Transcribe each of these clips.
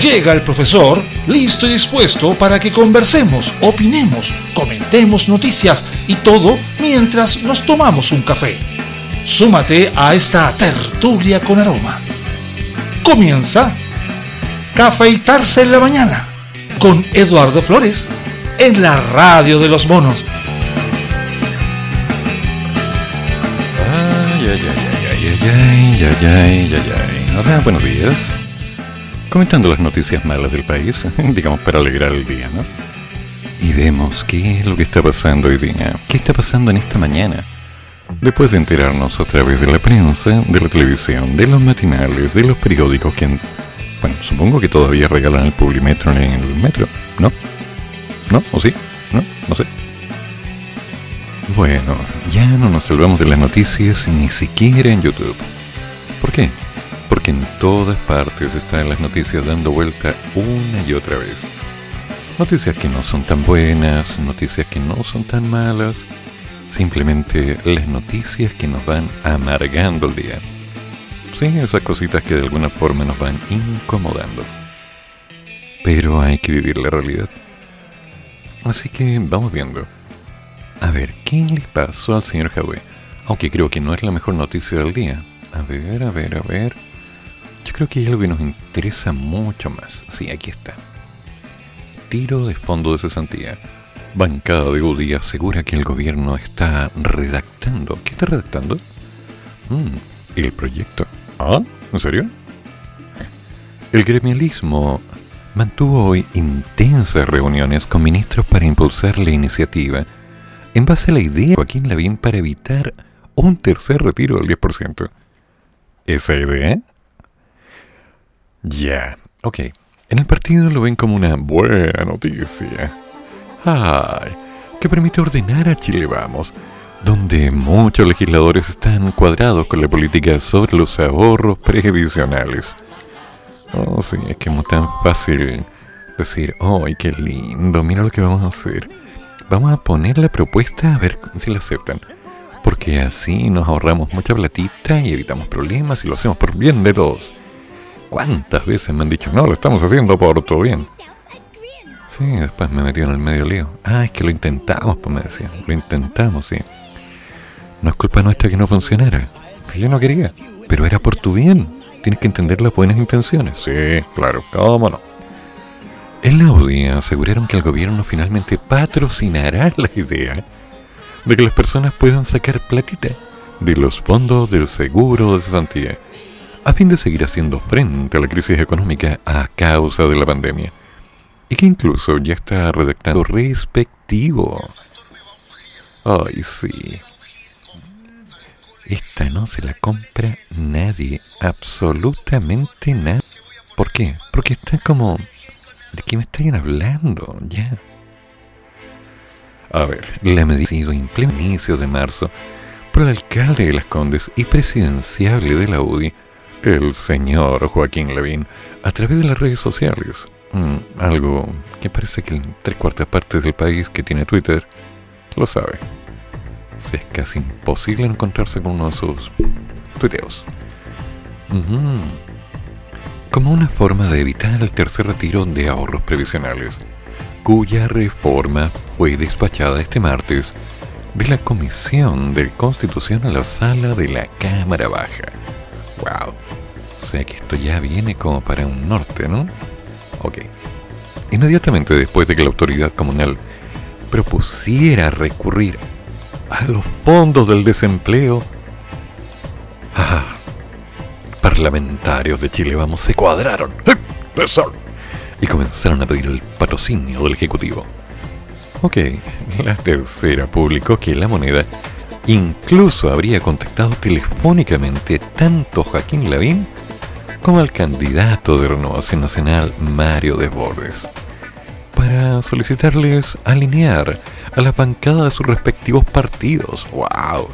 Llega el profesor, listo y dispuesto para que conversemos, opinemos, comentemos noticias y todo mientras nos tomamos un café. Súmate a esta tertulia con aroma. Comienza Cafeitarse en la mañana con Eduardo Flores en la radio de los monos. Ay, ay, ay, ay. Hola, buenos días. Comentando las noticias malas del país, digamos para alegrar el día, ¿no? Y vemos qué es lo que está pasando hoy día, qué está pasando en esta mañana. Después de enterarnos a través de la prensa, de la televisión, de los matinales, de los periódicos que, bueno, supongo que todavía regalan el Publimetro en el metro, ¿no? ¿No? ¿O sí? ¿No? No sé. Bueno, ya no nos salvamos de las noticias ni siquiera en YouTube. ¿Por qué? Porque en todas partes están las noticias dando vuelta una y otra vez. Noticias que no son tan buenas, noticias que no son tan malas, simplemente las noticias que nos van amargando el día. Sí, esas cositas que de alguna forma nos van incomodando. Pero hay que vivir la realidad. Así que vamos viendo. A ver, ¿qué le pasó al señor Javé? Aunque creo que no es la mejor noticia del día. A ver, a ver, a ver. Yo creo que hay algo que nos interesa mucho más. Sí, aquí está. Tiro de fondo de cesantía. Bancada de UDI asegura que el gobierno está redactando. ¿Qué está redactando? Mm, el proyecto. ¿Ah? ¿En serio? El gremialismo mantuvo hoy intensas reuniones con ministros para impulsar la iniciativa en base a la idea de Joaquín Lavín para evitar un tercer retiro del 10%. ¿Esa idea? Ya, ok. En el partido lo ven como una buena noticia. Ay, que permite ordenar a Chile Vamos, donde muchos legisladores están cuadrados con la política sobre los ahorros previsionales. Oh, sí, es que es tan fácil decir, ¡ay, qué lindo! Mira lo que vamos a hacer. Vamos a poner la propuesta a ver si la aceptan. Porque así nos ahorramos mucha platita y evitamos problemas y lo hacemos por bien de todos. ¿Cuántas veces me han dicho, no, lo estamos haciendo por todo bien? Sí, después me metió en el medio lío. Ah, es que lo intentamos, pues me decían. Lo intentamos, sí. No es culpa nuestra que no funcionara. Yo no quería. Pero era por tu bien. Tienes que entender las buenas intenciones. Sí, claro, cómo no. En la UDI aseguraron que el gobierno finalmente patrocinará la idea de que las personas puedan sacar platita de los fondos del seguro de cesantía a fin de seguir haciendo frente a la crisis económica a causa de la pandemia. Y que incluso ya está redactando respectivo. Ay, sí. Esta no se la compra nadie, absolutamente nadie. ¿Por qué? Porque está como... ¿De qué me están hablando? Ya. A ver, la medida ha sido implementada inicio de marzo por el alcalde de Las Condes y presidenciable de la UDI, el señor Joaquín Levín, a través de las redes sociales. Mm, algo que parece que en tres cuartas partes del país que tiene Twitter lo sabe. Si es casi imposible encontrarse con uno de sus tuiteos. Ujú. Como una forma de evitar el tercer retiro de ahorros previsionales, cuya reforma fue despachada este martes de la Comisión de Constitución a la sala de la Cámara Baja. Wow. O sea que esto ya viene como para un norte, ¿no? Ok. Inmediatamente después de que la autoridad comunal propusiera recurrir a los fondos del desempleo, ah, parlamentarios de Chile Vamos se cuadraron ¡Eh! Y comenzaron a pedir el patrocinio del Ejecutivo. Ok, la tercera publicó que la moneda incluso habría contactado telefónicamente tanto Joaquín Lavín como al candidato de Renovación Nacional Mario Desbordes para solicitarles alinear a la bancada de sus respectivos partidos. ¡Wow!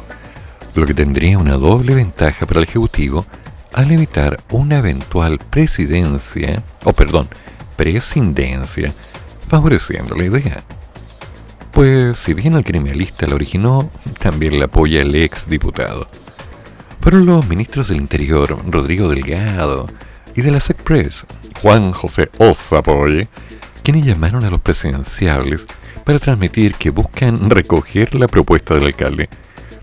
Lo que tendría una doble ventaja para el Ejecutivo al evitar una eventual presidencia, o perdón, presidencia, favoreciendo la idea. Pues si bien el criminalista la originó, también la apoya el ex diputado. fueron los ministros del Interior, Rodrigo Delgado, y de la SECPRES, Juan José Ozapoye, quienes llamaron a los presidenciables para transmitir que buscan recoger la propuesta del alcalde,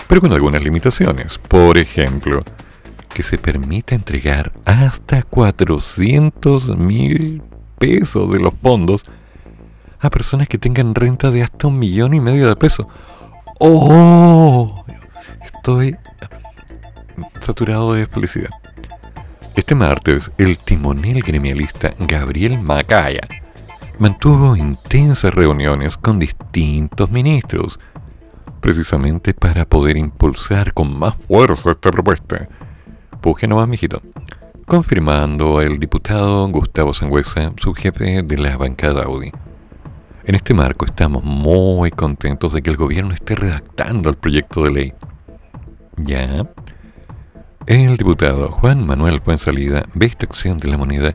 pero con algunas limitaciones. Por ejemplo, que se permita entregar hasta 400 mil pesos de los fondos a personas que tengan renta de hasta un millón y medio de pesos. ¡Oh! Estoy saturado de felicidad. Este martes, el timonel gremialista Gabriel Macaya mantuvo intensas reuniones con distintos ministros, precisamente para poder impulsar con más fuerza esta propuesta. Puje nomás, mijito. Confirmando el diputado Gustavo Sangüesa, su jefe de la bancada Audi. En este marco estamos muy contentos de que el gobierno esté redactando el proyecto de ley. Ya. El diputado Juan Manuel Fuensalida ve esta acción de la moneda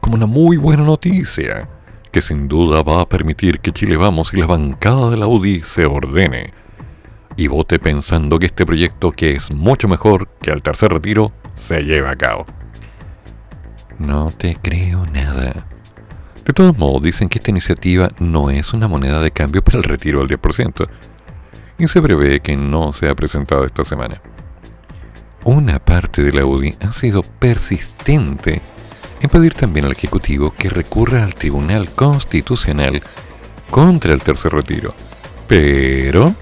como una muy buena noticia, que sin duda va a permitir que Chile Vamos y la bancada de la UDI se ordene y vote pensando que este proyecto, que es mucho mejor que el tercer retiro, se lleve a cabo. No te creo nada. De todos modos, dicen que esta iniciativa no es una moneda de cambio para el retiro del 10%, y se prevé que no sea presentado esta semana. Una parte de la UDI ha sido persistente en pedir también al Ejecutivo que recurra al Tribunal Constitucional contra el tercer retiro. Pero,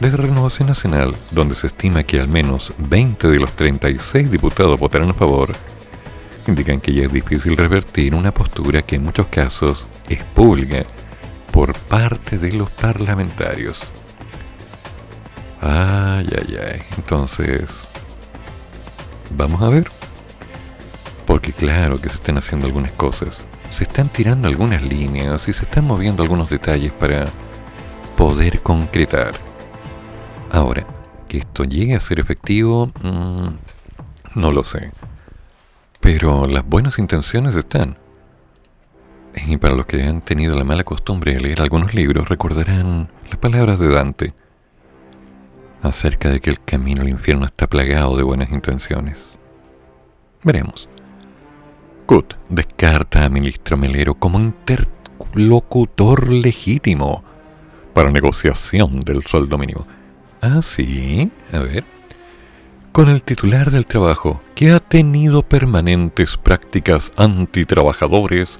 desde Renovación Nacional, donde se estima que al menos 20 de los 36 diputados votarán a favor, indican que ya es difícil revertir una postura que en muchos casos es por parte de los parlamentarios. Ay, ay, ay. Entonces, vamos a ver. Porque claro que se están haciendo algunas cosas. Se están tirando algunas líneas y se están moviendo algunos detalles para poder concretar. Ahora, que esto llegue a ser efectivo, mm, no lo sé. Pero las buenas intenciones están. Y para los que han tenido la mala costumbre de leer algunos libros, recordarán las palabras de Dante acerca de que el camino al infierno está plagado de buenas intenciones. Veremos. Kut descarta a ministro Melero como interlocutor legítimo para negociación del sueldo mínimo. Ah, sí, a ver con el titular del trabajo, que ha tenido permanentes prácticas antitrabajadores,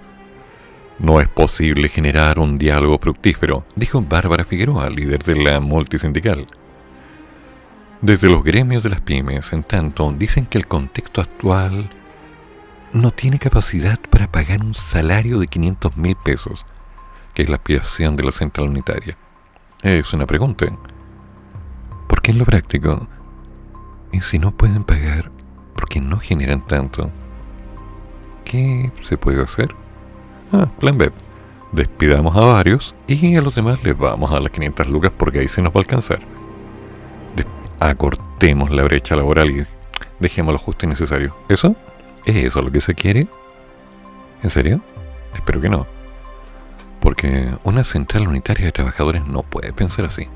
no es posible generar un diálogo fructífero, dijo Bárbara Figueroa, líder de la multisindical. Desde los gremios de las pymes, en tanto, dicen que el contexto actual no tiene capacidad para pagar un salario de 500 mil pesos, que es la aspiración de la central unitaria. Es una pregunta. ¿Por qué en lo práctico y si no pueden pagar porque no generan tanto, ¿qué se puede hacer? Ah, plan B. Despidamos a varios y a los demás les vamos a las 500 lucas porque ahí se nos va a alcanzar. acortemos la brecha laboral y dejemos lo justo y necesario. ¿Eso? ¿Es eso lo que se quiere? ¿En serio? Espero que no. Porque una central unitaria de trabajadores no puede pensar así.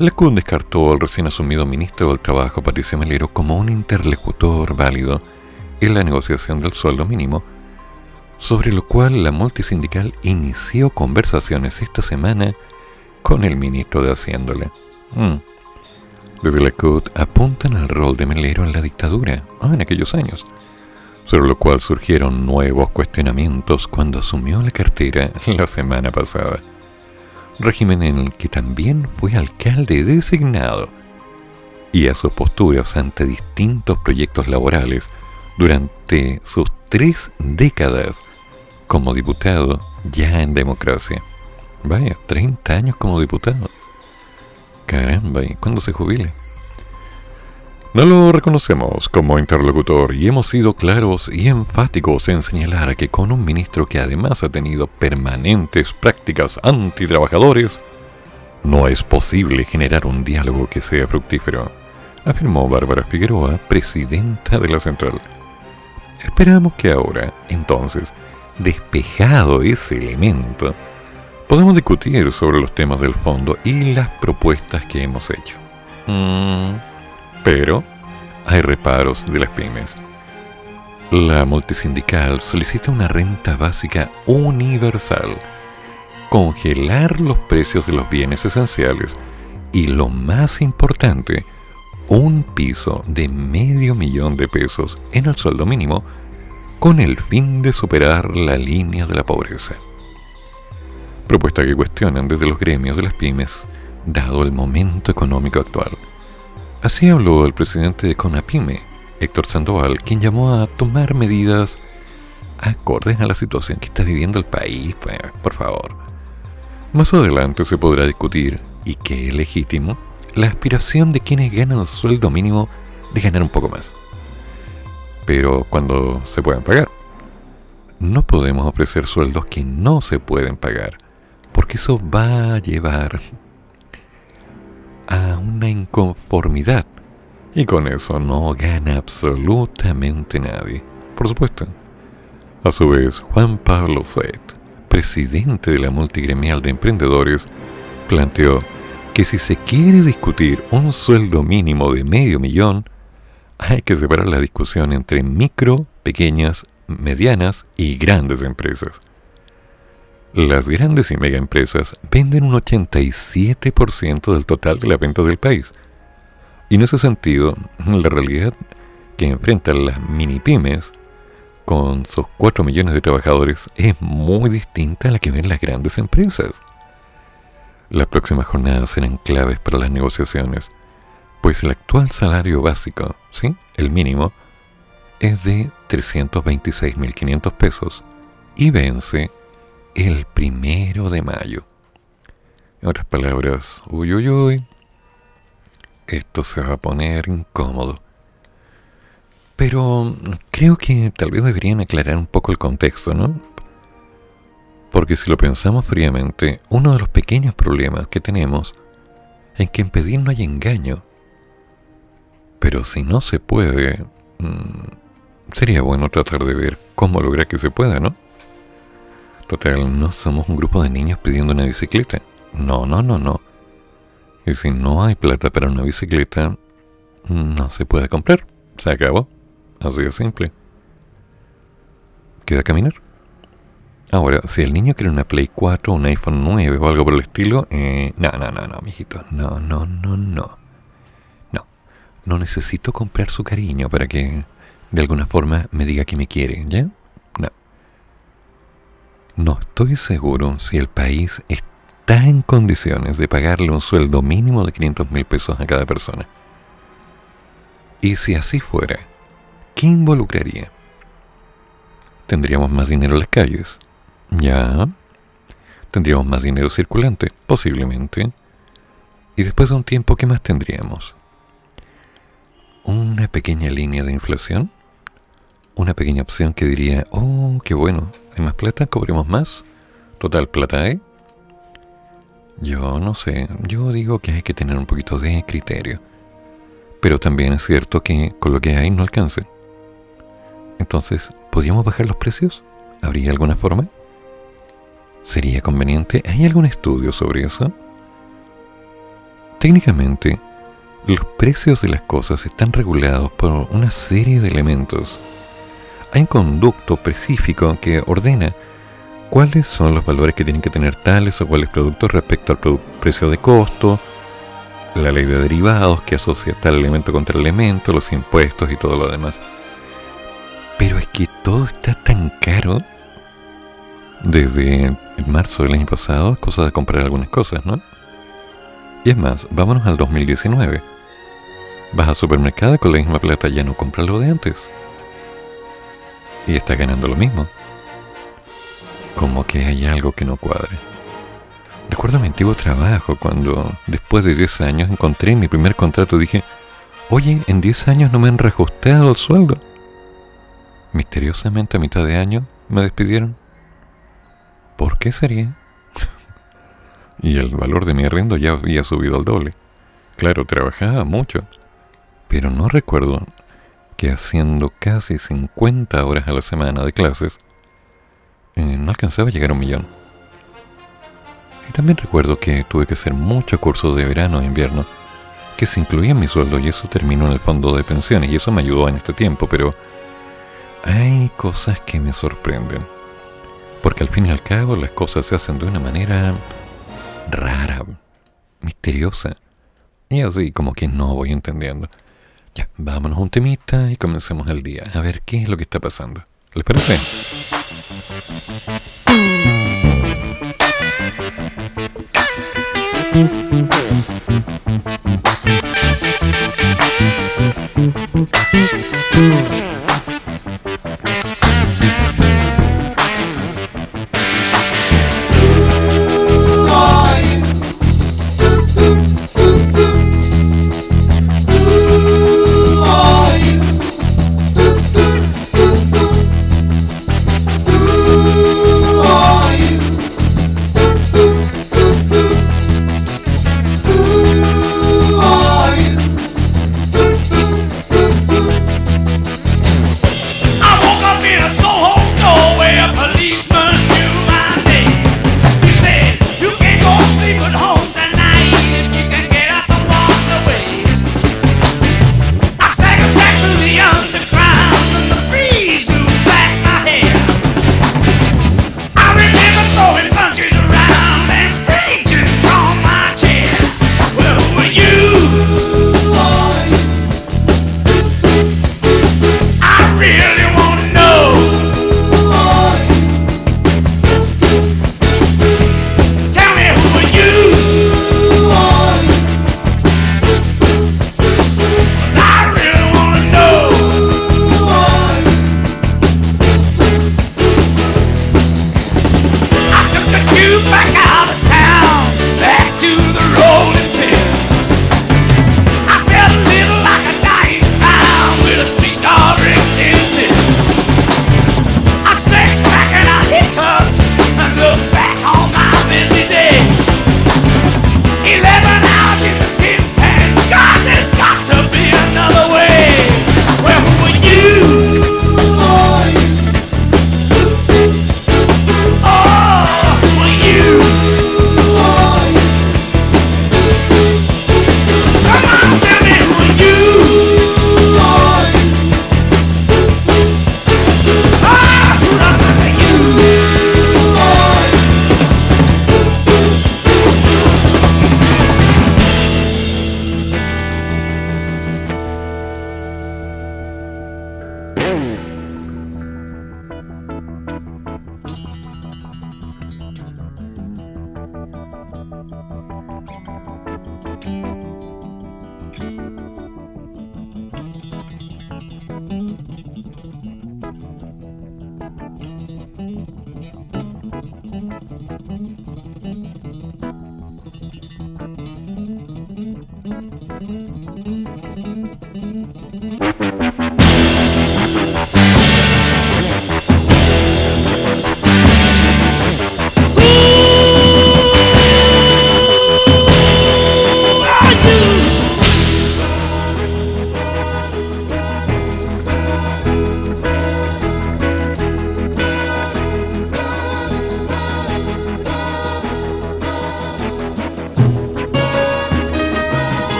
La CUN descartó al recién asumido ministro del Trabajo, Patricio Melero, como un interlocutor válido en la negociación del sueldo mínimo, sobre lo cual la multisindical inició conversaciones esta semana con el ministro de Haciéndole. Mm. Desde la CUT apuntan al rol de Melero en la dictadura, ah, en aquellos años, sobre lo cual surgieron nuevos cuestionamientos cuando asumió la cartera la semana pasada régimen en el que también fue alcalde designado, y a sus posturas ante distintos proyectos laborales durante sus tres décadas como diputado ya en democracia. Vaya, 30 años como diputado. Caramba, ¿y cuándo se jubile? No lo reconocemos como interlocutor y hemos sido claros y enfáticos en señalar que con un ministro que además ha tenido permanentes prácticas antitrabajadores, no es posible generar un diálogo que sea fructífero, afirmó Bárbara Figueroa, presidenta de la central. Esperamos que ahora, entonces, despejado ese elemento, podamos discutir sobre los temas del fondo y las propuestas que hemos hecho. Mm. Pero hay reparos de las pymes. La multisindical solicita una renta básica universal, congelar los precios de los bienes esenciales y lo más importante, un piso de medio millón de pesos en el sueldo mínimo con el fin de superar la línea de la pobreza. Propuesta que cuestionan desde los gremios de las pymes, dado el momento económico actual. Así habló el presidente de CONAPYME, Héctor Sandoval, quien llamó a tomar medidas acordes a la situación que está viviendo el país, pues, por favor. Más adelante se podrá discutir, y que es legítimo, la aspiración de quienes ganan el sueldo mínimo de ganar un poco más. Pero cuando se puedan pagar. No podemos ofrecer sueldos que no se pueden pagar, porque eso va a llevar a una inconformidad. Y con eso no gana absolutamente nadie. Por supuesto. A su vez, Juan Pablo Suet, presidente de la multigremial de emprendedores, planteó que si se quiere discutir un sueldo mínimo de medio millón, hay que separar la discusión entre micro, pequeñas, medianas y grandes empresas. Las grandes y mega empresas venden un 87% del total de la venta del país. Y en ese sentido, la realidad que enfrentan las mini pymes con sus 4 millones de trabajadores es muy distinta a la que ven las grandes empresas. Las próximas jornadas serán claves para las negociaciones, pues el actual salario básico, ¿sí? el mínimo, es de 326.500 pesos y vence el primero de mayo. En otras palabras, uy, uy, uy, esto se va a poner incómodo. Pero creo que tal vez deberían aclarar un poco el contexto, ¿no? Porque si lo pensamos fríamente, uno de los pequeños problemas que tenemos es que en pedir no hay engaño. Pero si no se puede, mm, sería bueno tratar de ver cómo lograr que se pueda, ¿no? Total, no somos un grupo de niños pidiendo una bicicleta. No, no, no, no. Y si no hay plata para una bicicleta, no se puede comprar. Se acabó. Así de simple. Queda caminar. Ahora, si el niño quiere una Play 4, un iPhone 9 o algo por el estilo, eh, no, no, no, no, mijito. No, no, no, no. No. No necesito comprar su cariño para que de alguna forma me diga que me quiere, ¿ya? No estoy seguro si el país está en condiciones de pagarle un sueldo mínimo de 500 mil pesos a cada persona. Y si así fuera, ¿qué involucraría? Tendríamos más dinero en las calles. Ya. Tendríamos más dinero circulante, posiblemente. Y después de un tiempo, ¿qué más tendríamos? Una pequeña línea de inflación una pequeña opción que diría, oh, qué bueno, hay más plata, cobremos más. Total, plata hay. Yo no sé, yo digo que hay que tener un poquito de criterio. Pero también es cierto que con lo que hay no alcance. Entonces, ¿podríamos bajar los precios? ¿Habría alguna forma? ¿Sería conveniente? ¿Hay algún estudio sobre eso? Técnicamente, los precios de las cosas están regulados por una serie de elementos hay un conducto específico que ordena cuáles son los valores que tienen que tener tales o cuáles productos respecto al precio de costo, la ley de derivados que asocia tal elemento contra elemento, los impuestos y todo lo demás. Pero es que todo está tan caro desde el marzo del año pasado, cosa de comprar algunas cosas, ¿no? Y es más, vámonos al 2019. Vas al supermercado con la misma plata ya no compras lo de antes y está ganando lo mismo. Como que hay algo que no cuadre. Recuerdo mi antiguo trabajo cuando, después de 10 años, encontré mi primer contrato dije, oye, en 10 años no me han reajustado el sueldo. Misteriosamente a mitad de año me despidieron. ¿Por qué sería? y el valor de mi arriendo ya había subido al doble. Claro, trabajaba mucho, pero no recuerdo que haciendo casi 50 horas a la semana de clases, eh, no alcanzaba a llegar a un millón. Y también recuerdo que tuve que hacer muchos cursos de verano e invierno, que se incluía en mi sueldo y eso terminó en el fondo de pensiones y eso me ayudó en este tiempo, pero hay cosas que me sorprenden. Porque al fin y al cabo las cosas se hacen de una manera rara, misteriosa. Y así como que no voy entendiendo. Ya, vámonos un temita y comencemos el día. A ver qué es lo que está pasando. ¿Les parece?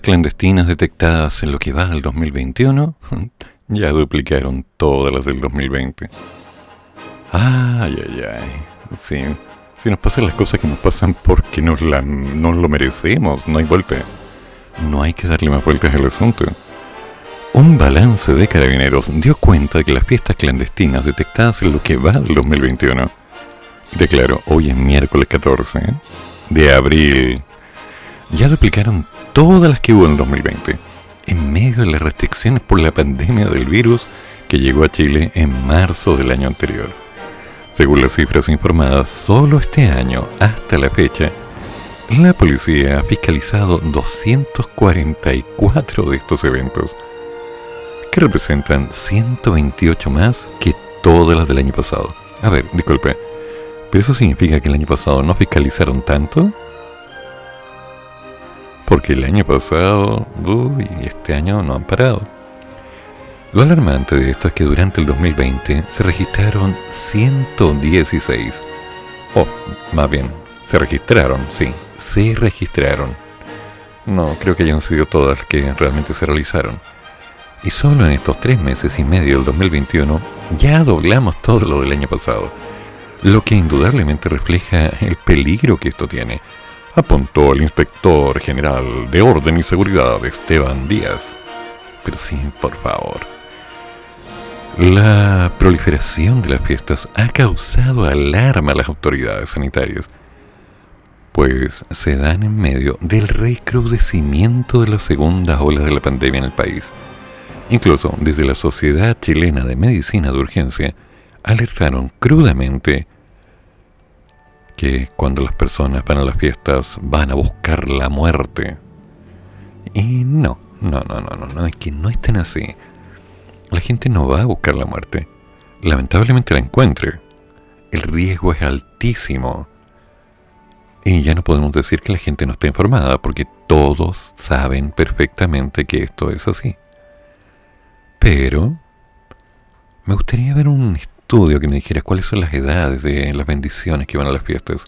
Clandestinas detectadas en lo que va al 2021 ya duplicaron todas las del 2020. Ay, ay, ay. Sí, si nos pasan las cosas que nos pasan porque nos, la, nos lo merecemos, no hay vuelta. No hay que darle más vueltas al asunto. Un balance de carabineros dio cuenta de que las fiestas clandestinas detectadas en lo que va del 2021, declaro, hoy es miércoles 14 de abril, ya duplicaron todas las que hubo en 2020, en medio de las restricciones por la pandemia del virus que llegó a Chile en marzo del año anterior. Según las cifras informadas, solo este año, hasta la fecha, la policía ha fiscalizado 244 de estos eventos que representan 128 más que todas las del año pasado. A ver, disculpe, ¿pero eso significa que el año pasado no fiscalizaron tanto? Porque el año pasado, uy, este año no han parado. Lo alarmante de esto es que durante el 2020 se registraron 116, o más bien, se registraron, sí, se registraron. No creo que hayan sido todas las que realmente se realizaron y solo en estos tres meses y medio del 2021 ya doblamos todo lo del año pasado, lo que indudablemente refleja el peligro que esto tiene, apuntó el inspector general de Orden y Seguridad Esteban Díaz. Pero sí, por favor. La proliferación de las fiestas ha causado alarma a las autoridades sanitarias, pues se dan en medio del recrudecimiento de la segunda ola de la pandemia en el país Incluso desde la Sociedad Chilena de Medicina de Urgencia alertaron crudamente que cuando las personas van a las fiestas van a buscar la muerte. Y no, no, no, no, no, no, es que no es tan así. La gente no va a buscar la muerte. Lamentablemente la encuentre. El riesgo es altísimo. Y ya no podemos decir que la gente no está informada, porque todos saben perfectamente que esto es así. Pero me gustaría ver un estudio que me dijera cuáles son las edades de las bendiciones que van a las fiestas.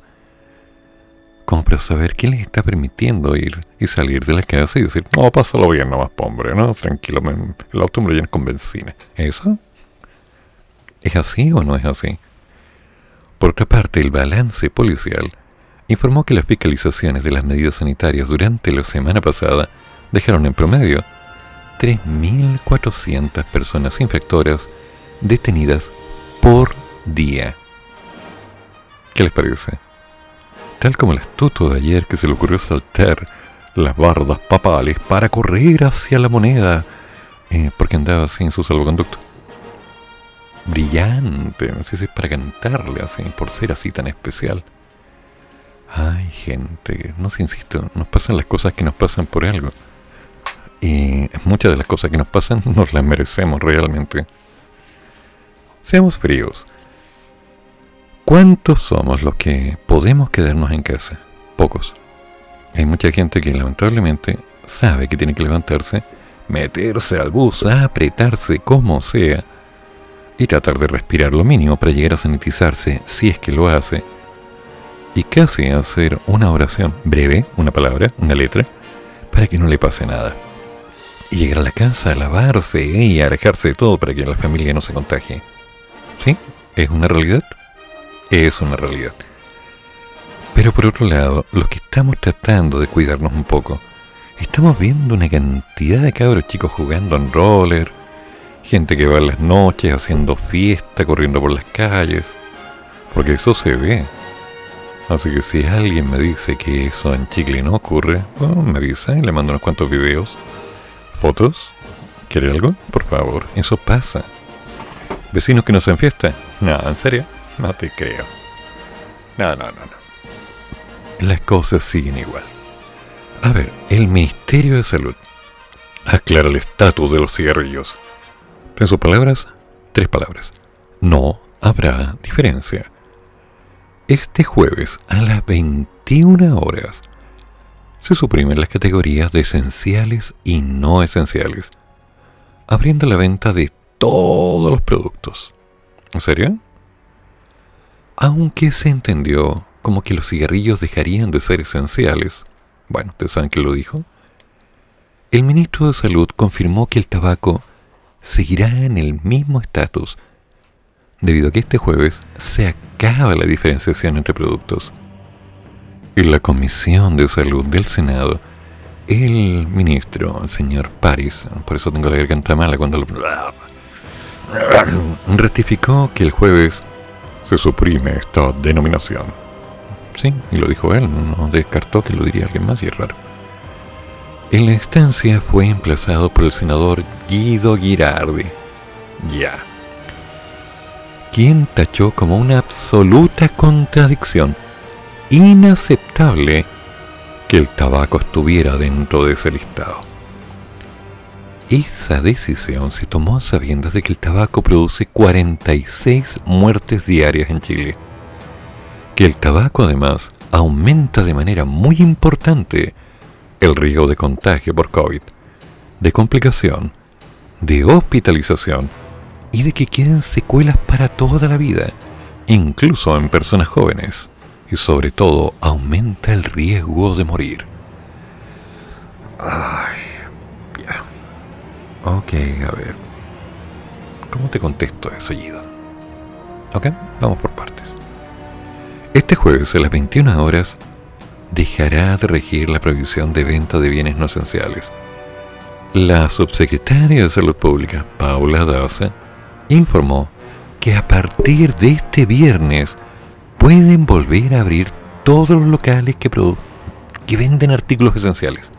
Como para saber qué les está permitiendo ir y salir de la casa y decir, no, pásalo bien nomás, hombre, ¿no? Tranquilo, el auto me lo con benzina. ¿Eso? ¿Es así o no es así? Por otra parte, el balance policial informó que las fiscalizaciones de las medidas sanitarias durante la semana pasada dejaron en promedio 3.400 personas infectoras detenidas por día. ¿Qué les parece? Tal como el astuto de ayer que se le ocurrió saltar las bardas papales para correr hacia la moneda eh, porque andaba sin su salvoconducto. Brillante, no sé si es para cantarle así, por ser así tan especial. Ay, gente, no sé, insisto, nos pasan las cosas que nos pasan por algo. Y muchas de las cosas que nos pasan nos las merecemos realmente. Seamos fríos. ¿Cuántos somos los que podemos quedarnos en casa? Pocos. Hay mucha gente que lamentablemente sabe que tiene que levantarse, meterse al bus, apretarse como sea y tratar de respirar lo mínimo para llegar a sanitizarse si es que lo hace y casi hacer una oración breve, una palabra, una letra, para que no le pase nada y llegar a la casa a lavarse y alejarse de todo para que la familia no se contagie. ¿Sí? ¿Es una realidad? Es una realidad. Pero por otro lado, los que estamos tratando de cuidarnos un poco, estamos viendo una cantidad de cabros chicos jugando en roller, gente que va en las noches haciendo fiesta, corriendo por las calles, porque eso se ve. Así que si alguien me dice que eso en Chile no ocurre, bueno, me avisa y le mando unos cuantos videos fotos? ¿Quiere algo? Por favor, eso pasa. ¿Vecinos que no se fiesta? No, ¿en serio? No te creo. No, no, no, no. Las cosas siguen igual. A ver, el Ministerio de Salud aclara el estatus de los cigarrillos. En sus palabras, tres palabras. No habrá diferencia. Este jueves a las 21 horas se suprimen las categorías de esenciales y no esenciales, abriendo la venta de todos los productos. ¿En serio? Aunque se entendió como que los cigarrillos dejarían de ser esenciales, bueno, ustedes saben que lo dijo, el ministro de Salud confirmó que el tabaco seguirá en el mismo estatus, debido a que este jueves se acaba la diferenciación entre productos. En la Comisión de Salud del Senado, el ministro, el señor Paris, por eso tengo la garganta mala cuando lo... ratificó que el jueves se suprime esta denominación. Sí, y lo dijo él, no descartó que lo diría alguien más y es raro. En la instancia fue emplazado por el senador Guido Girardi. Ya. Quien tachó como una absoluta contradicción inaceptable que el tabaco estuviera dentro de ese listado. Esa decisión se tomó sabiendo de que el tabaco produce 46 muertes diarias en Chile. Que el tabaco además aumenta de manera muy importante el riesgo de contagio por COVID, de complicación, de hospitalización y de que queden secuelas para toda la vida, incluso en personas jóvenes, y sobre todo aumenta el riesgo de morir. Ay, Ok, a ver. ¿Cómo te contesto eso, Gido? Ok, vamos por partes. Este jueves a las 21 horas dejará de regir la prohibición de venta de bienes no esenciales. La subsecretaria de Salud Pública, Paula Daza, informó que a partir de este viernes pueden volver a abrir todos los locales que, que venden artículos esenciales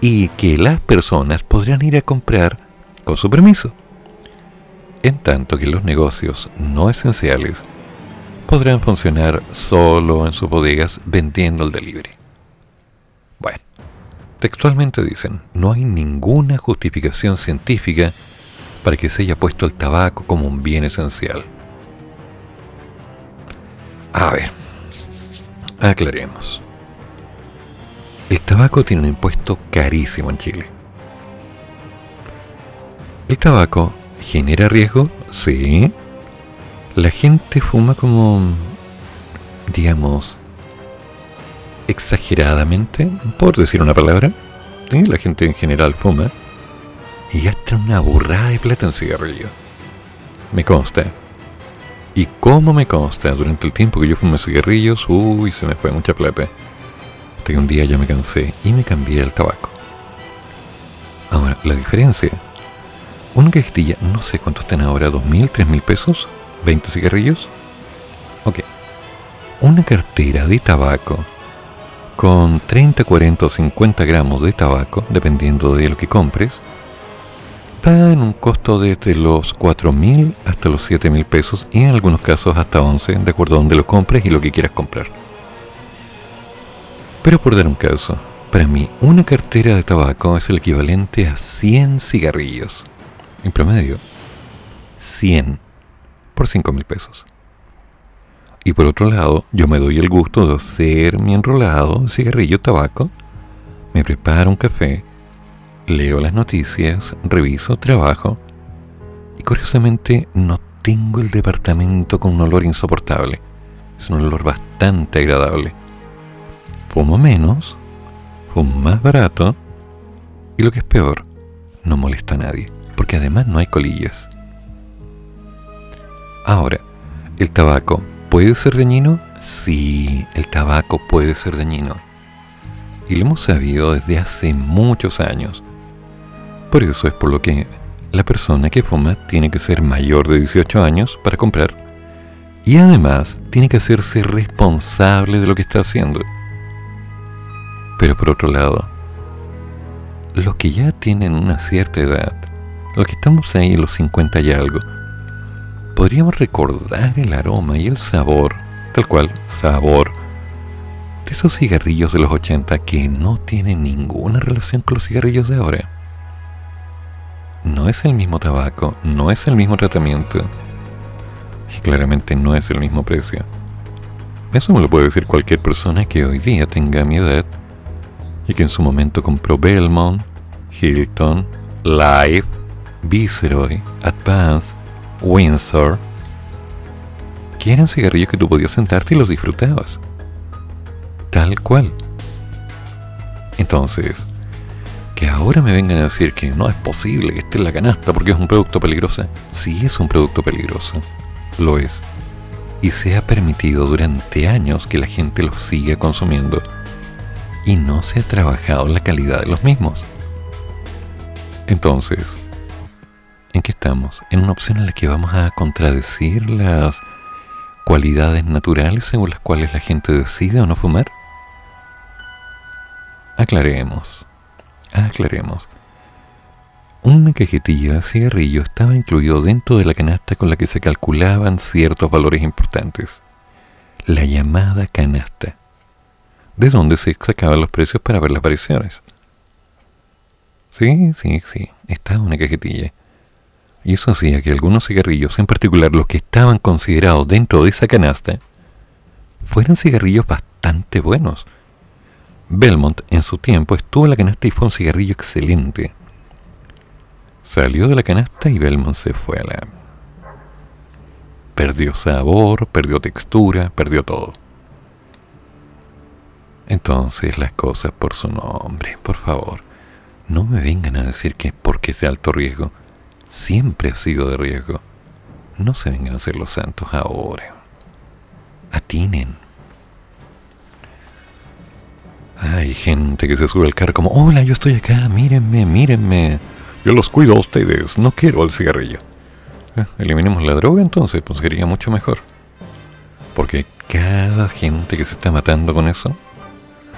y que las personas podrían ir a comprar con su permiso. En tanto que los negocios no esenciales podrán funcionar solo en sus bodegas vendiendo el delivery. Bueno, textualmente dicen, no hay ninguna justificación científica para que se haya puesto el tabaco como un bien esencial. A ver, aclaremos. El tabaco tiene un impuesto carísimo en Chile. ¿El tabaco genera riesgo? Sí. La gente fuma como, digamos, exageradamente, por decir una palabra. La gente en general fuma y gasta una burrada de plata en cigarrillos. Me consta. Y como me consta, durante el tiempo que yo fumé cigarrillos, uy, se me fue mucha plata hasta que un día ya me cansé y me cambié al tabaco. Ahora, la diferencia. Una cajetilla, no sé cuánto están ahora, ¿2.000, 3.000 pesos? ¿20 cigarrillos? Ok. Una cartera de tabaco con 30, 40 o 50 gramos de tabaco, dependiendo de lo que compres, está en un costo desde los 4.000 hasta los 7.000 pesos y en algunos casos hasta 11, de acuerdo a donde lo compres y lo que quieras comprar. Pero por dar un caso, para mí una cartera de tabaco es el equivalente a 100 cigarrillos. En promedio, 100 por 5 mil pesos. Y por otro lado, yo me doy el gusto de hacer mi enrolado cigarrillo tabaco, me preparo un café, leo las noticias, reviso, trabajo, y curiosamente no tengo el departamento con un olor insoportable. Es un olor bastante agradable fumo menos, fumo más barato y lo que es peor, no molesta a nadie, porque además no hay colillas. Ahora, ¿el tabaco puede ser dañino? Sí, el tabaco puede ser dañino. Y lo hemos sabido desde hace muchos años. Por eso es por lo que la persona que fuma tiene que ser mayor de 18 años para comprar. Y además tiene que hacerse responsable de lo que está haciendo. Pero por otro lado, los que ya tienen una cierta edad, los que estamos ahí en los 50 y algo, podríamos recordar el aroma y el sabor, tal cual, sabor, de esos cigarrillos de los 80 que no tienen ninguna relación con los cigarrillos de ahora. No es el mismo tabaco, no es el mismo tratamiento y claramente no es el mismo precio. Eso me lo puede decir cualquier persona que hoy día tenga mi edad y que en su momento compró Belmont, Hilton, Life, Viceroy, Advance, Windsor, que eran cigarrillos que tú podías sentarte y los disfrutabas. Tal cual. Entonces, que ahora me vengan a decir que no es posible que esté en la canasta porque es un producto peligroso. Sí es un producto peligroso, lo es. Y se ha permitido durante años que la gente los siga consumiendo y no se ha trabajado la calidad de los mismos. Entonces, ¿en qué estamos? En una opción en la que vamos a contradecir las cualidades naturales según las cuales la gente decide o no fumar. Aclaremos. Aclaremos. Una cajetilla de cigarrillo estaba incluido dentro de la canasta con la que se calculaban ciertos valores importantes. La llamada canasta. De donde se sacaban los precios para ver las variaciones. Sí, sí, sí. Estaba una cajetilla. Y eso hacía que algunos cigarrillos, en particular los que estaban considerados dentro de esa canasta, fueran cigarrillos bastante buenos Belmont en su tiempo estuvo en la canasta y fue un cigarrillo excelente. Salió de la canasta y Belmont se fue a la... Perdió sabor, perdió textura, perdió todo. Entonces las cosas por su nombre, por favor. No me vengan a decir que porque es de alto riesgo. Siempre ha sido de riesgo. No se vengan a hacer los santos ahora. Atinen. Hay gente que se sube al carro como, hola, yo estoy acá, mírenme, mírenme. Yo los cuido a ustedes, no quiero el cigarrillo. Eh, eliminemos la droga entonces, pues sería mucho mejor. Porque cada gente que se está matando con eso,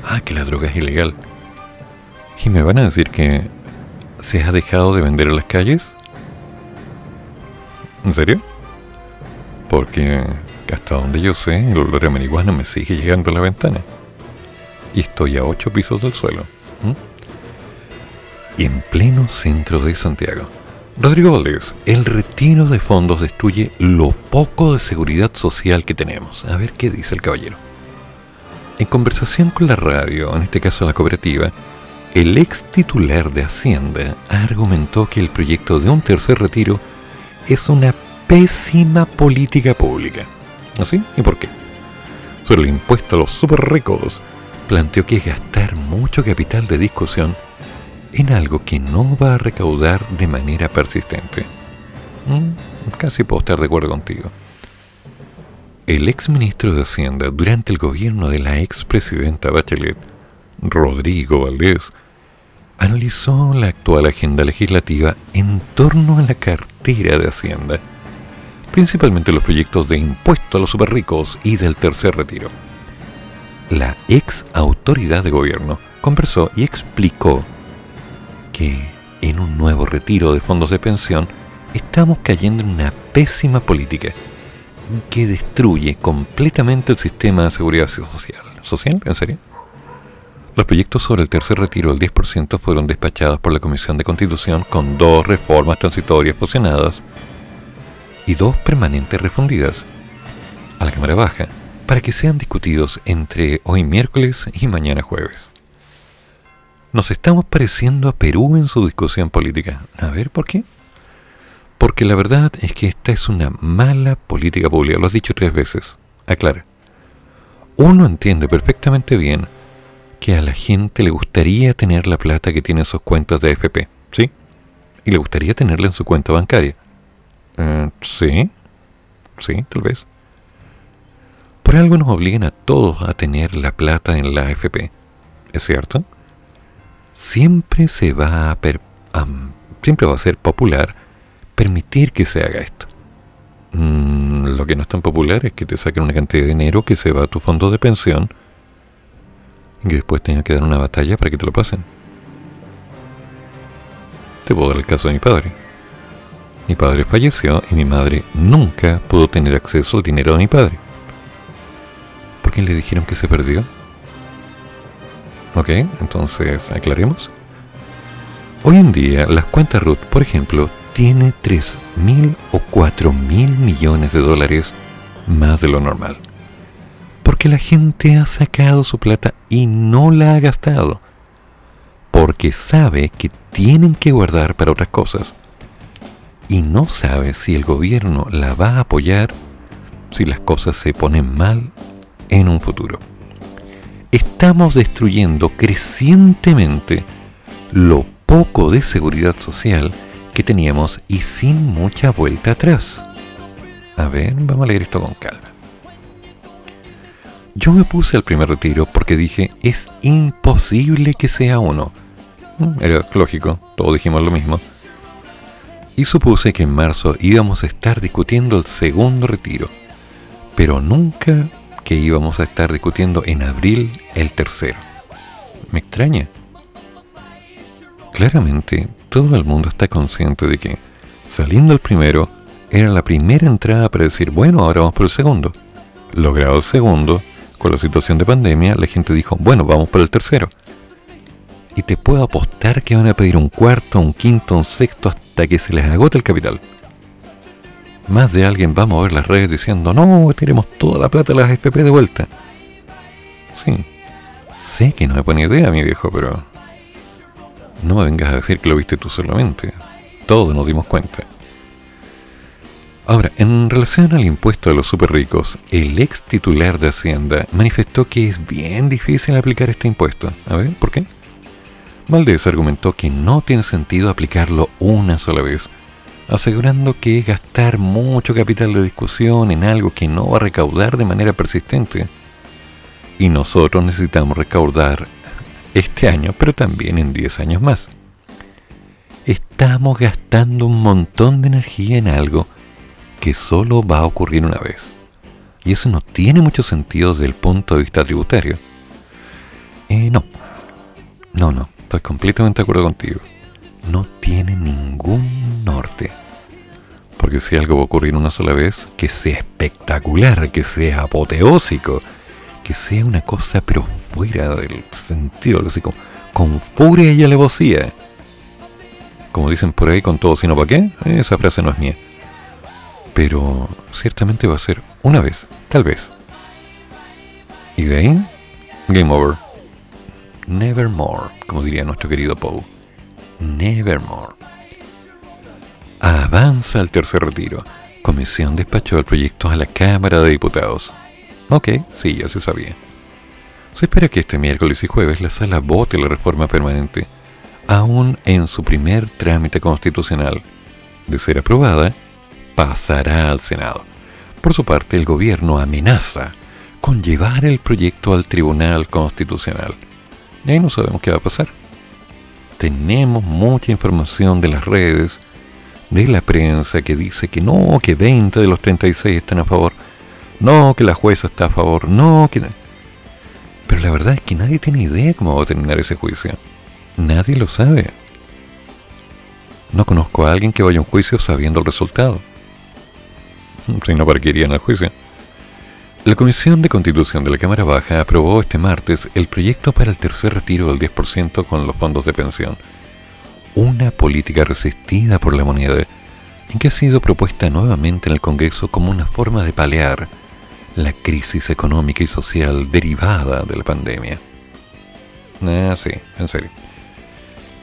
ah, que la droga es ilegal. Y me van a decir que se ha dejado de vender en las calles. ¿En serio? Porque hasta donde yo sé, el olor a marihuana me sigue llegando a la ventana y estoy a ocho pisos del suelo. Y en pleno centro de Santiago. Rodrigo Valdés, el retiro de fondos destruye lo poco de seguridad social que tenemos. A ver qué dice el caballero. En conversación con la radio, en este caso la cooperativa, el ex titular de Hacienda argumentó que el proyecto de un tercer retiro es una pésima política pública. ¿Así? ¿Y por qué? Sobre el impuesto a los super ricos planteó que es gastar mucho capital de discusión en algo que no va a recaudar de manera persistente. Mm, casi puedo estar de acuerdo contigo. El ex ministro de Hacienda durante el gobierno de la ex presidenta Bachelet, Rodrigo Valdés, analizó la actual agenda legislativa en torno a la cartera de Hacienda, principalmente los proyectos de impuesto a los superricos y del tercer retiro. La ex autoridad de gobierno conversó y explicó que en un nuevo retiro de fondos de pensión estamos cayendo en una pésima política que destruye completamente el sistema de seguridad social. ¿Social? ¿En serio? Los proyectos sobre el tercer retiro del 10% fueron despachados por la Comisión de Constitución con dos reformas transitorias fusionadas y dos permanentes refundidas a la Cámara Baja para que sean discutidos entre hoy miércoles y mañana jueves. Nos estamos pareciendo a Perú en su discusión política. A ver, ¿por qué? Porque la verdad es que esta es una mala política pública. Lo has dicho tres veces. Aclara. Uno entiende perfectamente bien que a la gente le gustaría tener la plata que tiene en sus cuentas de FP, ¿sí? Y le gustaría tenerla en su cuenta bancaria. Eh, sí, sí, tal vez. Por algo nos obligan a todos a tener la plata en la AFP. ¿Es cierto? Siempre se va a, siempre va a ser popular permitir que se haga esto. Mm, lo que no es tan popular es que te saquen una cantidad de dinero que se va a tu fondo de pensión y después tenga que dar una batalla para que te lo pasen. Te puedo dar el caso de mi padre. Mi padre falleció y mi madre nunca pudo tener acceso al dinero de mi padre. ¿Por qué le dijeron que se perdió? Ok, entonces aclaremos. Hoy en día las cuentas RUT, por ejemplo, tiene 3.000 o 4.000 millones de dólares más de lo normal. Porque la gente ha sacado su plata y no la ha gastado. Porque sabe que tienen que guardar para otras cosas. Y no sabe si el gobierno la va a apoyar si las cosas se ponen mal en un futuro. Estamos destruyendo crecientemente lo poco de seguridad social que teníamos y sin mucha vuelta atrás. A ver, vamos a leer esto con calma. Yo me puse al primer retiro porque dije, es imposible que sea uno. Mm, era lógico, todos dijimos lo mismo. Y supuse que en marzo íbamos a estar discutiendo el segundo retiro, pero nunca que íbamos a estar discutiendo en abril el tercero. Me extraña. Claramente, todo el mundo está consciente de que, saliendo el primero, era la primera entrada para decir, bueno, ahora vamos por el segundo. Logrado el segundo, con la situación de pandemia, la gente dijo, bueno, vamos por el tercero. Y te puedo apostar que van a pedir un cuarto, un quinto, un sexto, hasta que se les agote el capital. Más de alguien va a mover las redes diciendo, no, tenemos toda la plata de las FP de vuelta. Sí, sé que no es buena idea, mi viejo, pero no me vengas a decir que lo viste tú solamente. Todos nos dimos cuenta. Ahora, en relación al impuesto a los super ricos, el ex titular de Hacienda manifestó que es bien difícil aplicar este impuesto. A ver, ¿por qué? Valdés argumentó que no tiene sentido aplicarlo una sola vez, asegurando que es gastar mucho capital de discusión en algo que no va a recaudar de manera persistente. Y nosotros necesitamos recaudar este año, pero también en 10 años más. Estamos gastando un montón de energía en algo que solo va a ocurrir una vez. Y eso no tiene mucho sentido desde el punto de vista tributario. Eh, no. No, no. Estoy completamente de acuerdo contigo. No tiene ningún norte. Porque si algo va a ocurrir una sola vez, que sea espectacular, que sea apoteósico, que sea una cosa pero fuera del sentido, así como con furia y alevosía. Como dicen por ahí, con todo sino para qué, esa frase no es mía pero ciertamente va a ser una vez, tal vez. Y de ahí, game over. Nevermore, como diría nuestro querido Poe. Nevermore. Avanza el tercer retiro. Comisión despachó el proyecto a la Cámara de Diputados. Ok, sí, ya se sabía. Se espera que este miércoles y jueves la sala vote la reforma permanente, aún en su primer trámite constitucional. De ser aprobada, pasará al Senado. Por su parte, el gobierno amenaza con llevar el proyecto al Tribunal Constitucional. Y ahí no sabemos qué va a pasar. Tenemos mucha información de las redes, de la prensa, que dice que no, que 20 de los 36 están a favor, no, que la jueza está a favor, no, que... Pero la verdad es que nadie tiene idea cómo va a terminar ese juicio. Nadie lo sabe. No conozco a alguien que vaya a un juicio sabiendo el resultado si no en el juicio. La Comisión de Constitución de la Cámara Baja aprobó este martes el proyecto para el tercer retiro del 10% con los fondos de pensión. Una política resistida por la moneda, en que ha sido propuesta nuevamente en el Congreso como una forma de paliar la crisis económica y social derivada de la pandemia. Ah, sí, en serio.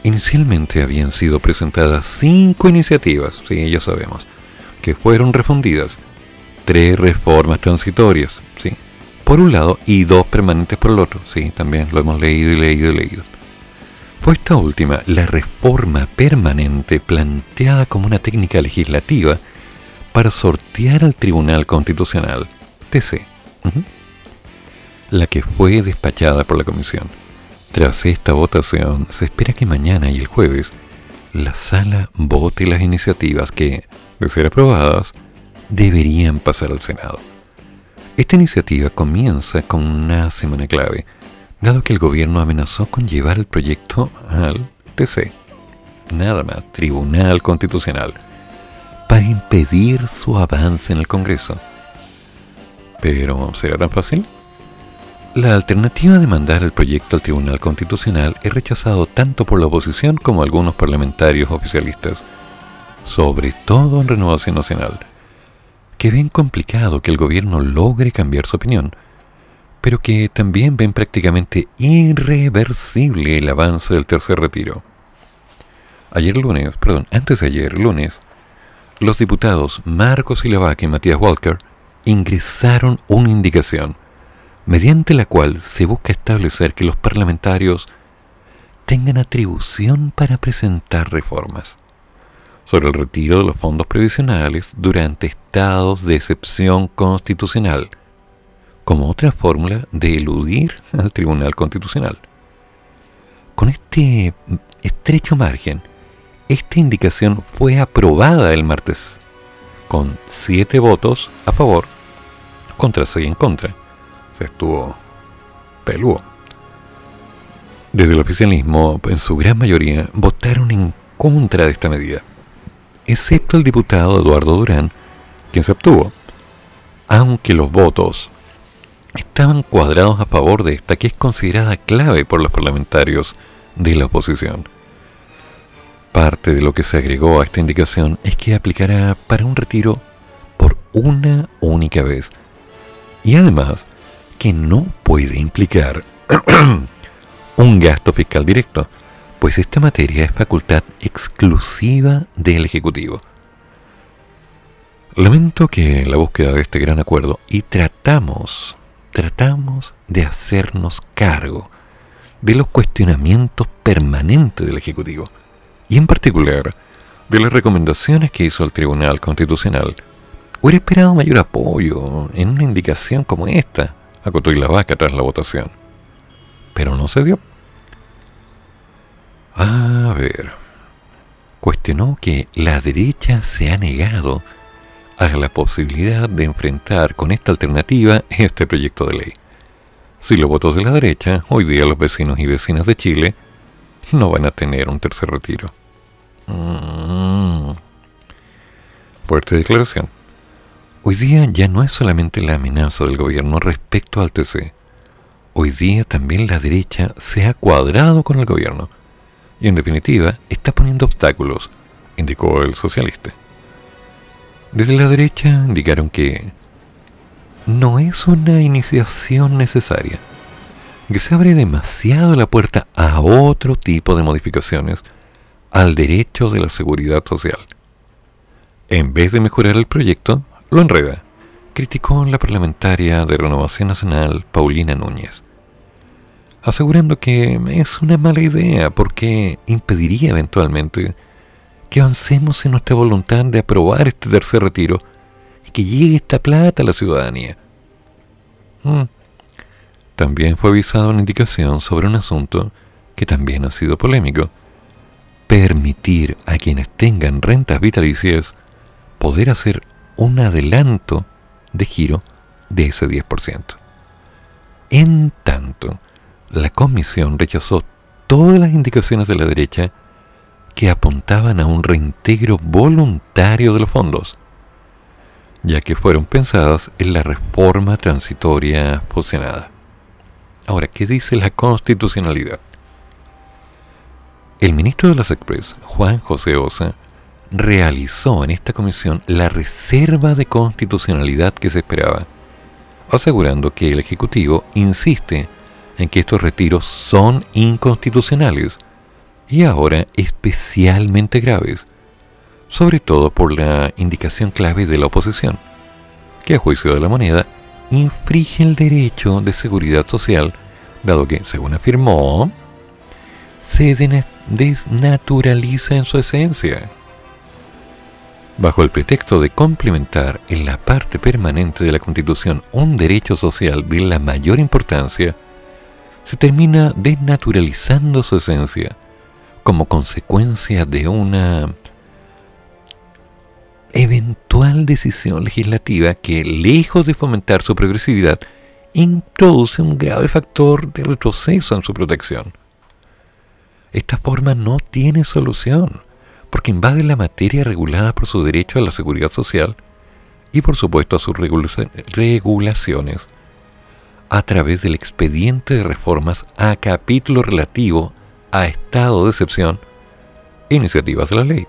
Inicialmente habían sido presentadas cinco iniciativas, sí, ya sabemos que fueron refundidas, tres reformas transitorias, ¿sí? por un lado, y dos permanentes por el otro, sí, también lo hemos leído y leído y leído. Fue esta última, la reforma permanente planteada como una técnica legislativa para sortear al Tribunal Constitucional, TC, la que fue despachada por la Comisión. Tras esta votación, se espera que mañana y el jueves la sala vote las iniciativas que, de ser aprobadas, deberían pasar al Senado. Esta iniciativa comienza con una semana clave, dado que el gobierno amenazó con llevar el proyecto al TC, nada más, Tribunal Constitucional, para impedir su avance en el Congreso. Pero, ¿será tan fácil? La alternativa de mandar el proyecto al Tribunal Constitucional es rechazado tanto por la oposición como algunos parlamentarios oficialistas sobre todo en Renovación Nacional, que ven complicado que el gobierno logre cambiar su opinión, pero que también ven prácticamente irreversible el avance del tercer retiro. Ayer lunes, perdón, antes de ayer lunes, los diputados Marcos Silavac y Matías Walker ingresaron una indicación mediante la cual se busca establecer que los parlamentarios tengan atribución para presentar reformas sobre el retiro de los fondos previsionales durante estados de excepción constitucional, como otra fórmula de eludir al Tribunal Constitucional. Con este estrecho margen, esta indicación fue aprobada el martes, con siete votos a favor, contra seis en contra. Se estuvo peludo. Desde el oficialismo, en su gran mayoría, votaron en contra de esta medida excepto el diputado Eduardo Durán, quien se obtuvo, aunque los votos estaban cuadrados a favor de esta, que es considerada clave por los parlamentarios de la oposición. Parte de lo que se agregó a esta indicación es que aplicará para un retiro por una única vez y además que no puede implicar un gasto fiscal directo, pues esta materia es facultad exclusiva del Ejecutivo. Lamento que la búsqueda de este gran acuerdo y tratamos, tratamos de hacernos cargo de los cuestionamientos permanentes del Ejecutivo y en particular de las recomendaciones que hizo el Tribunal Constitucional. Hubiera esperado mayor apoyo en una indicación como esta, acotó y la vaca tras la votación. Pero no se dio. A ver, cuestionó que la derecha se ha negado a la posibilidad de enfrentar con esta alternativa este proyecto de ley. Si los votos de la derecha, hoy día los vecinos y vecinas de Chile no van a tener un tercer retiro. Mm. Fuerte declaración. Hoy día ya no es solamente la amenaza del gobierno respecto al TC. Hoy día también la derecha se ha cuadrado con el gobierno y en definitiva está poniendo obstáculos, indicó el socialista. Desde la derecha indicaron que no es una iniciación necesaria, que se abre demasiado la puerta a otro tipo de modificaciones al derecho de la seguridad social. En vez de mejorar el proyecto, lo enreda, criticó la parlamentaria de Renovación Nacional, Paulina Núñez asegurando que es una mala idea porque impediría eventualmente que avancemos en nuestra voluntad de aprobar este tercer retiro y que llegue esta plata a la ciudadanía. Mm. También fue avisada una indicación sobre un asunto que también ha sido polémico. Permitir a quienes tengan rentas vitalicias poder hacer un adelanto de giro de ese 10%. En tanto, la comisión rechazó todas las indicaciones de la derecha que apuntaban a un reintegro voluntario de los fondos, ya que fueron pensadas en la reforma transitoria fusionada. Ahora, ¿qué dice la constitucionalidad? El ministro de las Express, Juan José Osa, realizó en esta comisión la reserva de constitucionalidad que se esperaba, asegurando que el Ejecutivo insiste en que estos retiros son inconstitucionales y ahora especialmente graves, sobre todo por la indicación clave de la oposición, que a juicio de la moneda infringe el derecho de seguridad social, dado que, según afirmó, se desnaturaliza en su esencia. Bajo el pretexto de complementar en la parte permanente de la Constitución un derecho social de la mayor importancia, se termina desnaturalizando su esencia como consecuencia de una eventual decisión legislativa que, lejos de fomentar su progresividad, introduce un grave factor de retroceso en su protección. Esta forma no tiene solución, porque invade la materia regulada por su derecho a la seguridad social y por supuesto a sus regulaciones a través del expediente de reformas a capítulo relativo a estado de excepción e iniciativas de la ley.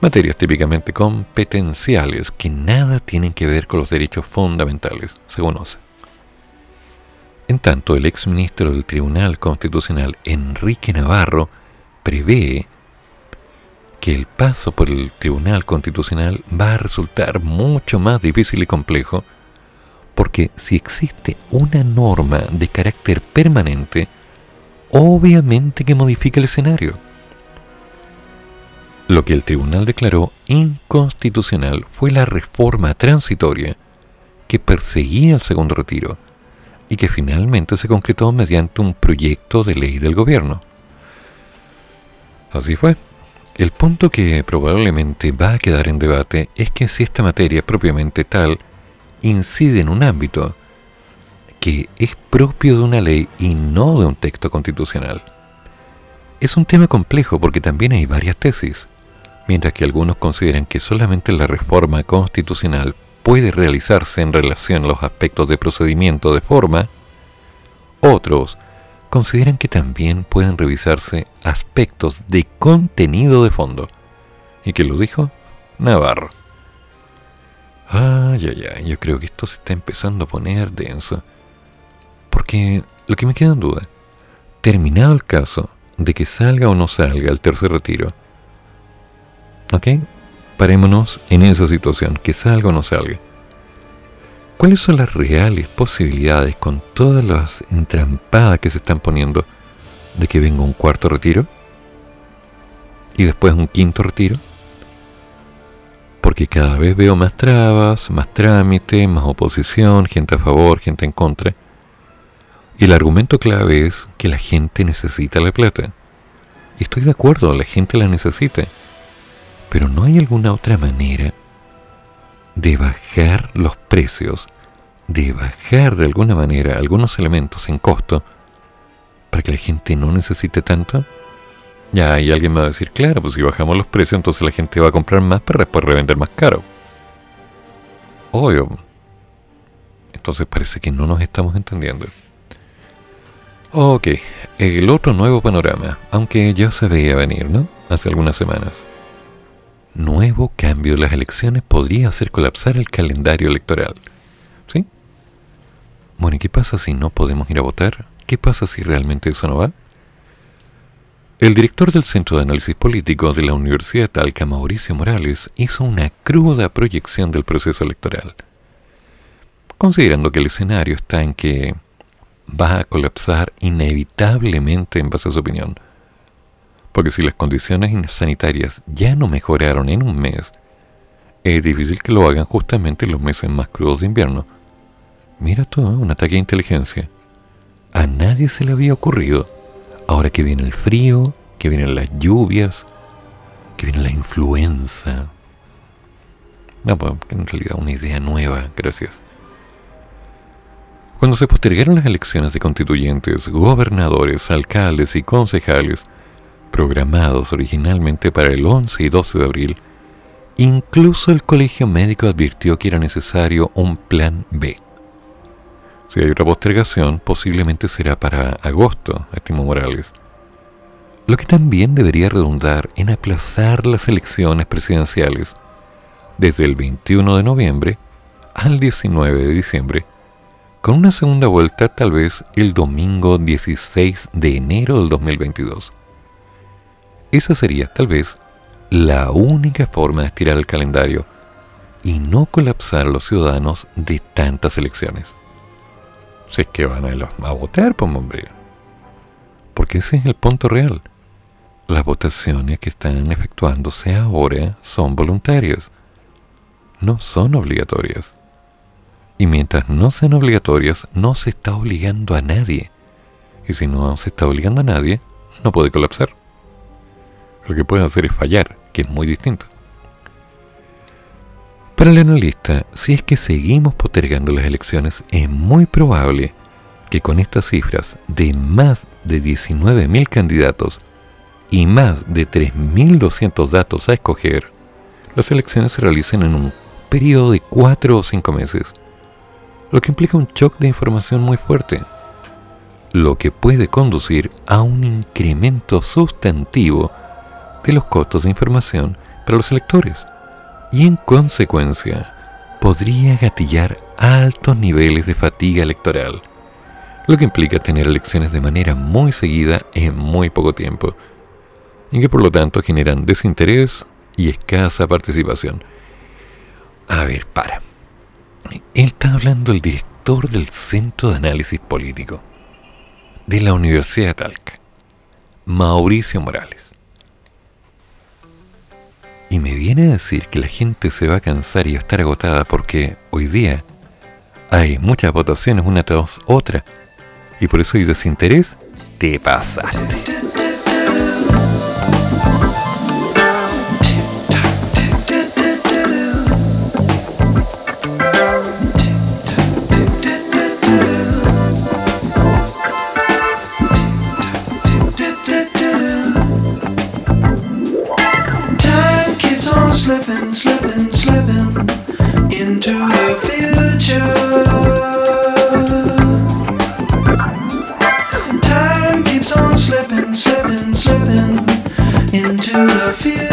Materias típicamente competenciales que nada tienen que ver con los derechos fundamentales, según OSE. En tanto, el exministro del Tribunal Constitucional, Enrique Navarro, prevé que el paso por el Tribunal Constitucional va a resultar mucho más difícil y complejo porque si existe una norma de carácter permanente, obviamente que modifica el escenario. Lo que el tribunal declaró inconstitucional fue la reforma transitoria que perseguía el segundo retiro y que finalmente se concretó mediante un proyecto de ley del gobierno. Así fue. El punto que probablemente va a quedar en debate es que si esta materia propiamente tal incide en un ámbito que es propio de una ley y no de un texto constitucional. Es un tema complejo porque también hay varias tesis, mientras que algunos consideran que solamente la reforma constitucional puede realizarse en relación a los aspectos de procedimiento de forma, otros consideran que también pueden revisarse aspectos de contenido de fondo. ¿Y que lo dijo? Navarro. Ay, ay, ay, yo creo que esto se está empezando a poner denso. Porque lo que me queda en duda, terminado el caso de que salga o no salga el tercer retiro, ¿ok? Parémonos en esa situación, que salga o no salga. ¿Cuáles son las reales posibilidades con todas las entrampadas que se están poniendo de que venga un cuarto retiro? Y después un quinto retiro? Porque cada vez veo más trabas, más trámite, más oposición, gente a favor, gente en contra. Y el argumento clave es que la gente necesita la plata. Y estoy de acuerdo, la gente la necesita. Pero no hay alguna otra manera de bajar los precios, de bajar de alguna manera algunos elementos en costo para que la gente no necesite tanto? Ya, hay alguien me va a decir, claro, pues si bajamos los precios, entonces la gente va a comprar más para después revender más caro. Obvio. Entonces parece que no nos estamos entendiendo. Ok, el otro nuevo panorama, aunque ya se veía venir, ¿no? Hace algunas semanas nuevo cambio de las elecciones podría hacer colapsar el calendario electoral. ¿Sí? Bueno, ¿y qué pasa si no podemos ir a votar? ¿Qué pasa si realmente eso no va? El director del Centro de Análisis Político de la Universidad Talca, Mauricio Morales, hizo una cruda proyección del proceso electoral, considerando que el escenario está en que va a colapsar inevitablemente en base a su opinión porque si las condiciones sanitarias ya no mejoraron en un mes, es difícil que lo hagan justamente en los meses más crudos de invierno. Mira tú, ¿eh? un ataque de inteligencia. A nadie se le había ocurrido. Ahora que viene el frío, que vienen las lluvias, que viene la influenza. No, pues en realidad una idea nueva, gracias. Cuando se postergaron las elecciones de constituyentes, gobernadores, alcaldes y concejales, programados originalmente para el 11 y 12 de abril, incluso el colegio médico advirtió que era necesario un plan B. Si hay otra postergación, posiblemente será para agosto, estimó Morales. Lo que también debería redundar en aplazar las elecciones presidenciales desde el 21 de noviembre al 19 de diciembre, con una segunda vuelta tal vez el domingo 16 de enero del 2022. Esa sería, tal vez, la única forma de estirar el calendario y no colapsar a los ciudadanos de tantas elecciones. Si es que van a, votar, pues hombre. Porque ese es el punto real. Las votaciones que están efectuándose ahora son voluntarias, no son obligatorias. Y mientras no sean obligatorias, no se está obligando a nadie. Y si no se está obligando a nadie, no puede colapsar. Lo que pueden hacer es fallar, que es muy distinto. Para el analista, si es que seguimos postergando las elecciones, es muy probable que con estas cifras de más de 19.000 candidatos y más de 3.200 datos a escoger, las elecciones se realicen en un periodo de 4 o 5 meses, lo que implica un shock de información muy fuerte, lo que puede conducir a un incremento sustantivo de los costos de información para los electores y en consecuencia podría gatillar altos niveles de fatiga electoral, lo que implica tener elecciones de manera muy seguida en muy poco tiempo, y que por lo tanto generan desinterés y escasa participación. A ver, para. Él está hablando el director del Centro de Análisis Político de la Universidad de Talca Mauricio Morales. Y me viene a decir que la gente se va a cansar y a estar agotada porque hoy día hay muchas votaciones una tras otra y por eso hay desinterés. Te pasaste. Into the future.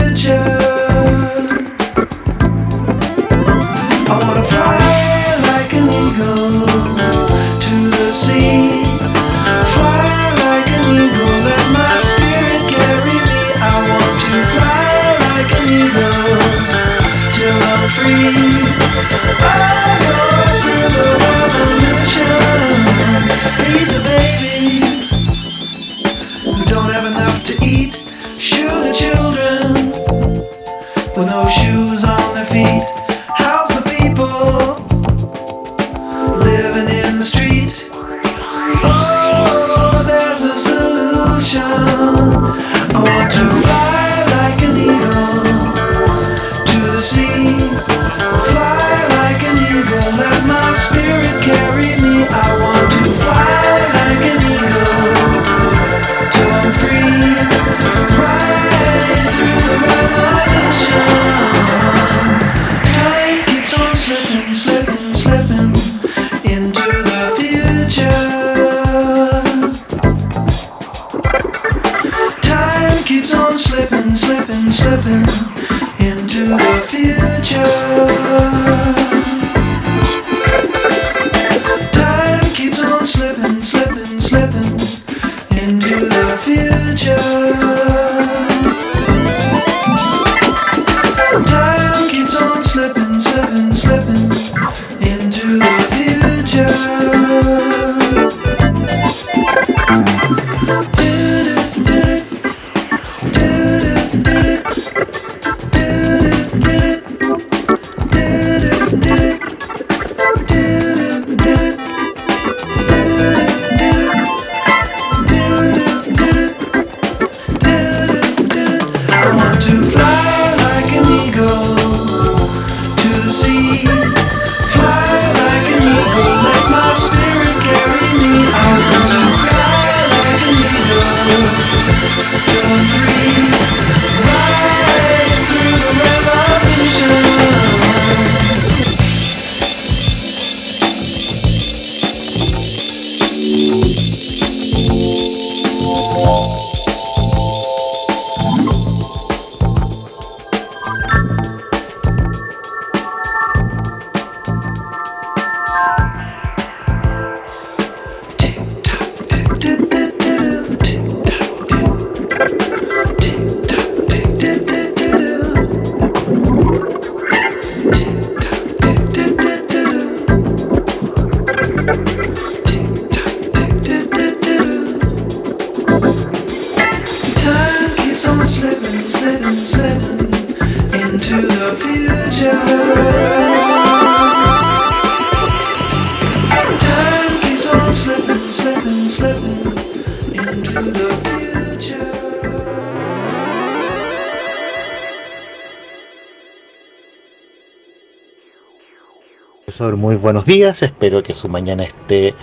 Buenos días. Espero que su mañana esté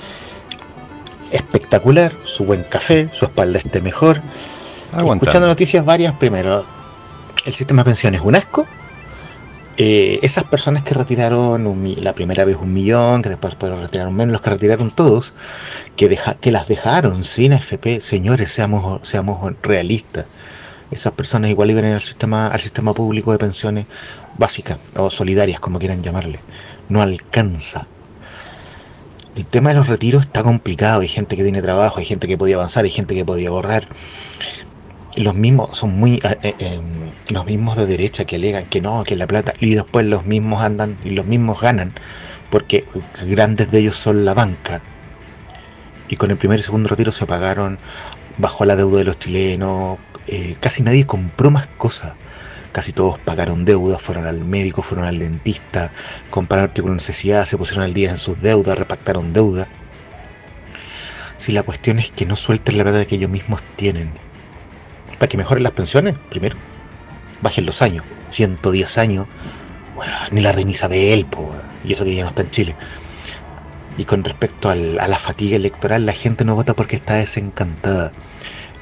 espectacular, su buen café, su espalda esté mejor. Aguantando. Escuchando noticias varias, primero, el sistema de pensiones es un asco. Eh, esas personas que retiraron un la primera vez un millón, que después retiraron menos, los que retiraron todos, que, deja- que las dejaron sin AFP, señores, seamos, seamos realistas. Esas personas igual iban al sistema, al sistema público de pensiones básicas o solidarias, como quieran llamarle. No alcanza. El tema de los retiros está complicado. Hay gente que tiene trabajo, hay gente que podía avanzar, hay gente que podía ahorrar. Y los mismos son muy eh, eh, em, los mismos de derecha que alegan que no, que la plata y después los mismos andan y los mismos ganan porque grandes de ellos son la banca y con el primer y segundo retiro se pagaron bajó la deuda de los chilenos, eh, casi nadie compró más cosas. Casi todos pagaron deudas, fueron al médico, fueron al dentista, compraron artículos de necesidad, se pusieron al día en sus deudas, repactaron deuda. Si la cuestión es que no suelten la verdad que ellos mismos tienen, para que mejoren las pensiones, primero, bajen los años, 110 años, ni la reina Isabel, po, y eso que ya no está en Chile. Y con respecto a la fatiga electoral, la gente no vota porque está desencantada.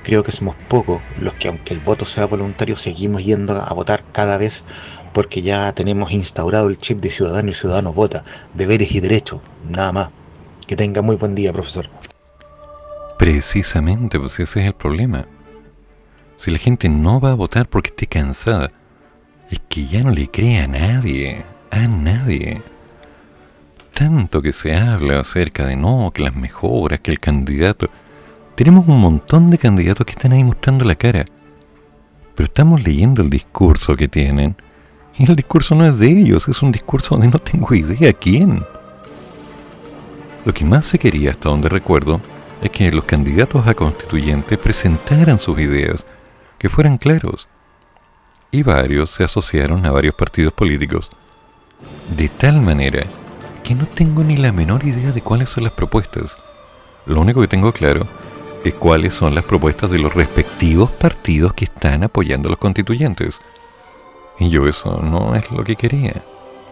Creo que somos pocos los que, aunque el voto sea voluntario, seguimos yendo a votar cada vez porque ya tenemos instaurado el chip de ciudadano y ciudadano vota, deberes y derechos, nada más. Que tenga muy buen día, profesor. Precisamente, pues ese es el problema. Si la gente no va a votar porque esté cansada, es que ya no le cree a nadie, a nadie. Tanto que se habla acerca de no, que las mejoras, que el candidato. Tenemos un montón de candidatos que están ahí mostrando la cara. Pero estamos leyendo el discurso que tienen. Y el discurso no es de ellos, es un discurso donde no tengo idea quién. Lo que más se quería, hasta donde recuerdo, es que los candidatos a constituyentes presentaran sus ideas, que fueran claros. Y varios se asociaron a varios partidos políticos, de tal manera que no tengo ni la menor idea de cuáles son las propuestas. Lo único que tengo claro es cuáles son las propuestas de los respectivos partidos que están apoyando a los constituyentes. Y yo eso no es lo que quería,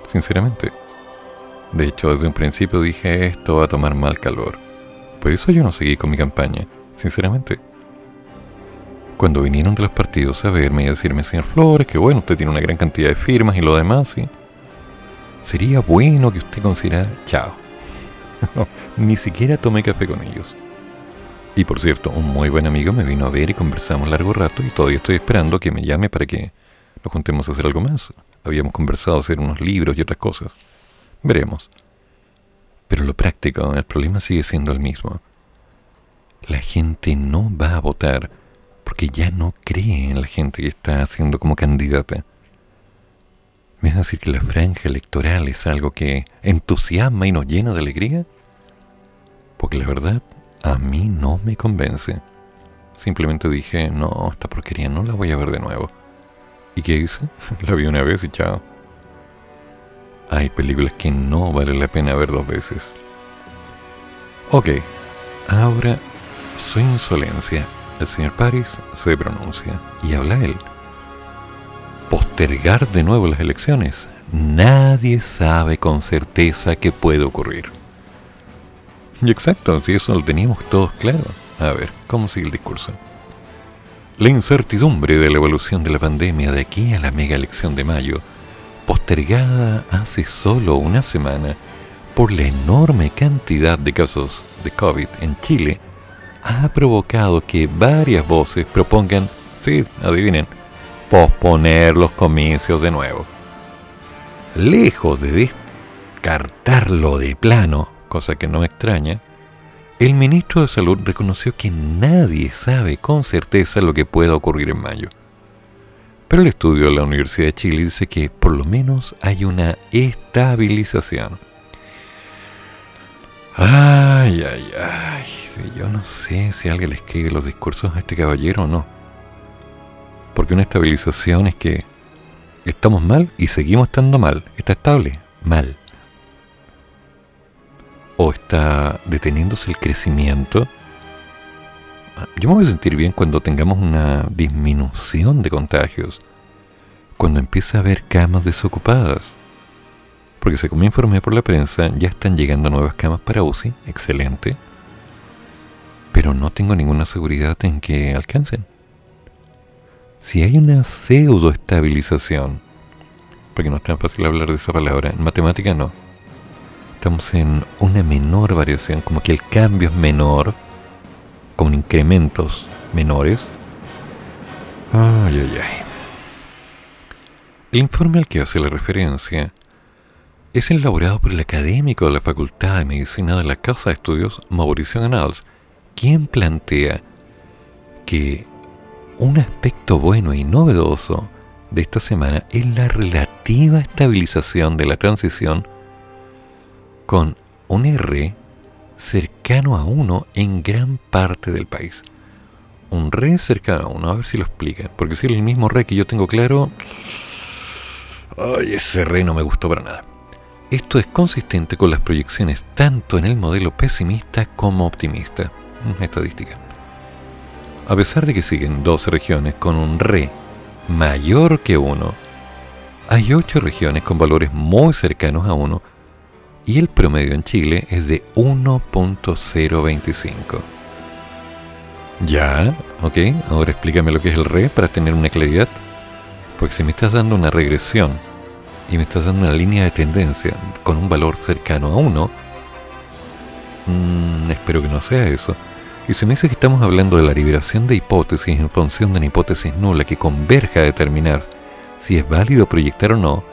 sinceramente. De hecho, desde un principio dije esto va a tomar mal calor. Por eso yo no seguí con mi campaña, sinceramente. Cuando vinieron de los partidos a verme y a decirme, señor Flores, que bueno, usted tiene una gran cantidad de firmas y lo demás, sí. Sería bueno que usted considerara, chao. Ni siquiera tomé café con ellos. Y por cierto, un muy buen amigo me vino a ver y conversamos largo rato y todavía estoy esperando que me llame para que nos juntemos a hacer algo más. Habíamos conversado hacer unos libros y otras cosas. Veremos. Pero lo práctico, el problema sigue siendo el mismo. La gente no va a votar porque ya no cree en la gente que está haciendo como candidata. ¿Me vas a decir que la franja electoral es algo que entusiasma y nos llena de alegría? Porque la verdad, a mí no me convence. Simplemente dije, no, esta porquería no la voy a ver de nuevo. ¿Y qué hice? La vi una vez y chao. Hay películas que no vale la pena ver dos veces. Ok, ahora su insolencia. El señor Paris se pronuncia y habla él. Postergar de nuevo las elecciones. Nadie sabe con certeza qué puede ocurrir. Exacto, si eso lo teníamos todos claro. A ver, ¿cómo sigue el discurso? La incertidumbre de la evolución de la pandemia de aquí a la mega elección de mayo postergada hace solo una semana por la enorme cantidad de casos de COVID en Chile, ha provocado que varias voces propongan, sí, adivinen, posponer los comicios de nuevo. Lejos de descartarlo de plano, cosa que no me extraña, el ministro de Salud reconoció que nadie sabe con certeza lo que pueda ocurrir en mayo. Pero el estudio de la Universidad de Chile dice que por lo menos hay una estabilización. Ay, ay, ay. Yo no sé si alguien le escribe los discursos a este caballero o no. Porque una estabilización es que estamos mal y seguimos estando mal. Está estable, mal. O está deteniéndose el crecimiento. Yo me voy a sentir bien cuando tengamos una disminución de contagios. Cuando empiece a haber camas desocupadas. Porque según me informé por la prensa, ya están llegando nuevas camas para UCI. Excelente. Pero no tengo ninguna seguridad en que alcancen. Si hay una pseudo estabilización, porque no es tan fácil hablar de esa palabra, en matemática no. Estamos en una menor variación, como que el cambio es menor, con incrementos menores. Ay, ay, ay. El informe al que hace la referencia es elaborado por el académico de la Facultad de Medicina de la Casa de Estudios Mauricio Ganals, quien plantea que un aspecto bueno y novedoso de esta semana es la relativa estabilización de la transición con un R cercano a 1 en gran parte del país. un re cerca a uno, a ver si lo explican. Porque si es el mismo re que yo tengo claro, ay, ese re no me gustó para nada. Esto es consistente con las proyecciones tanto en el modelo pesimista como optimista. Estadística. A pesar de que siguen 12 regiones con un re mayor que 1, hay 8 regiones con valores muy cercanos a 1 y el promedio en Chile es de 1.025. Ya, ok, ahora explícame lo que es el re para tener una claridad. Porque si me estás dando una regresión y me estás dando una línea de tendencia con un valor cercano a 1, mm, espero que no sea eso. Y si me dice que estamos hablando de la liberación de hipótesis en función de una hipótesis nula que converja a determinar si es válido proyectar o no,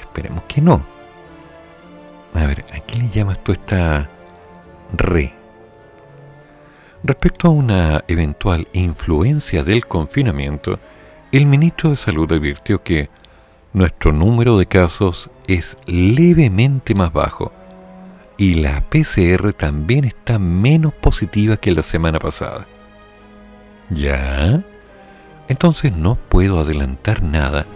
esperemos que no. A ver, ¿a qué le llamas tú esta re? Respecto a una eventual influencia del confinamiento, el ministro de Salud advirtió que nuestro número de casos es levemente más bajo y la PCR también está menos positiva que la semana pasada. ¿Ya? Entonces no puedo adelantar nada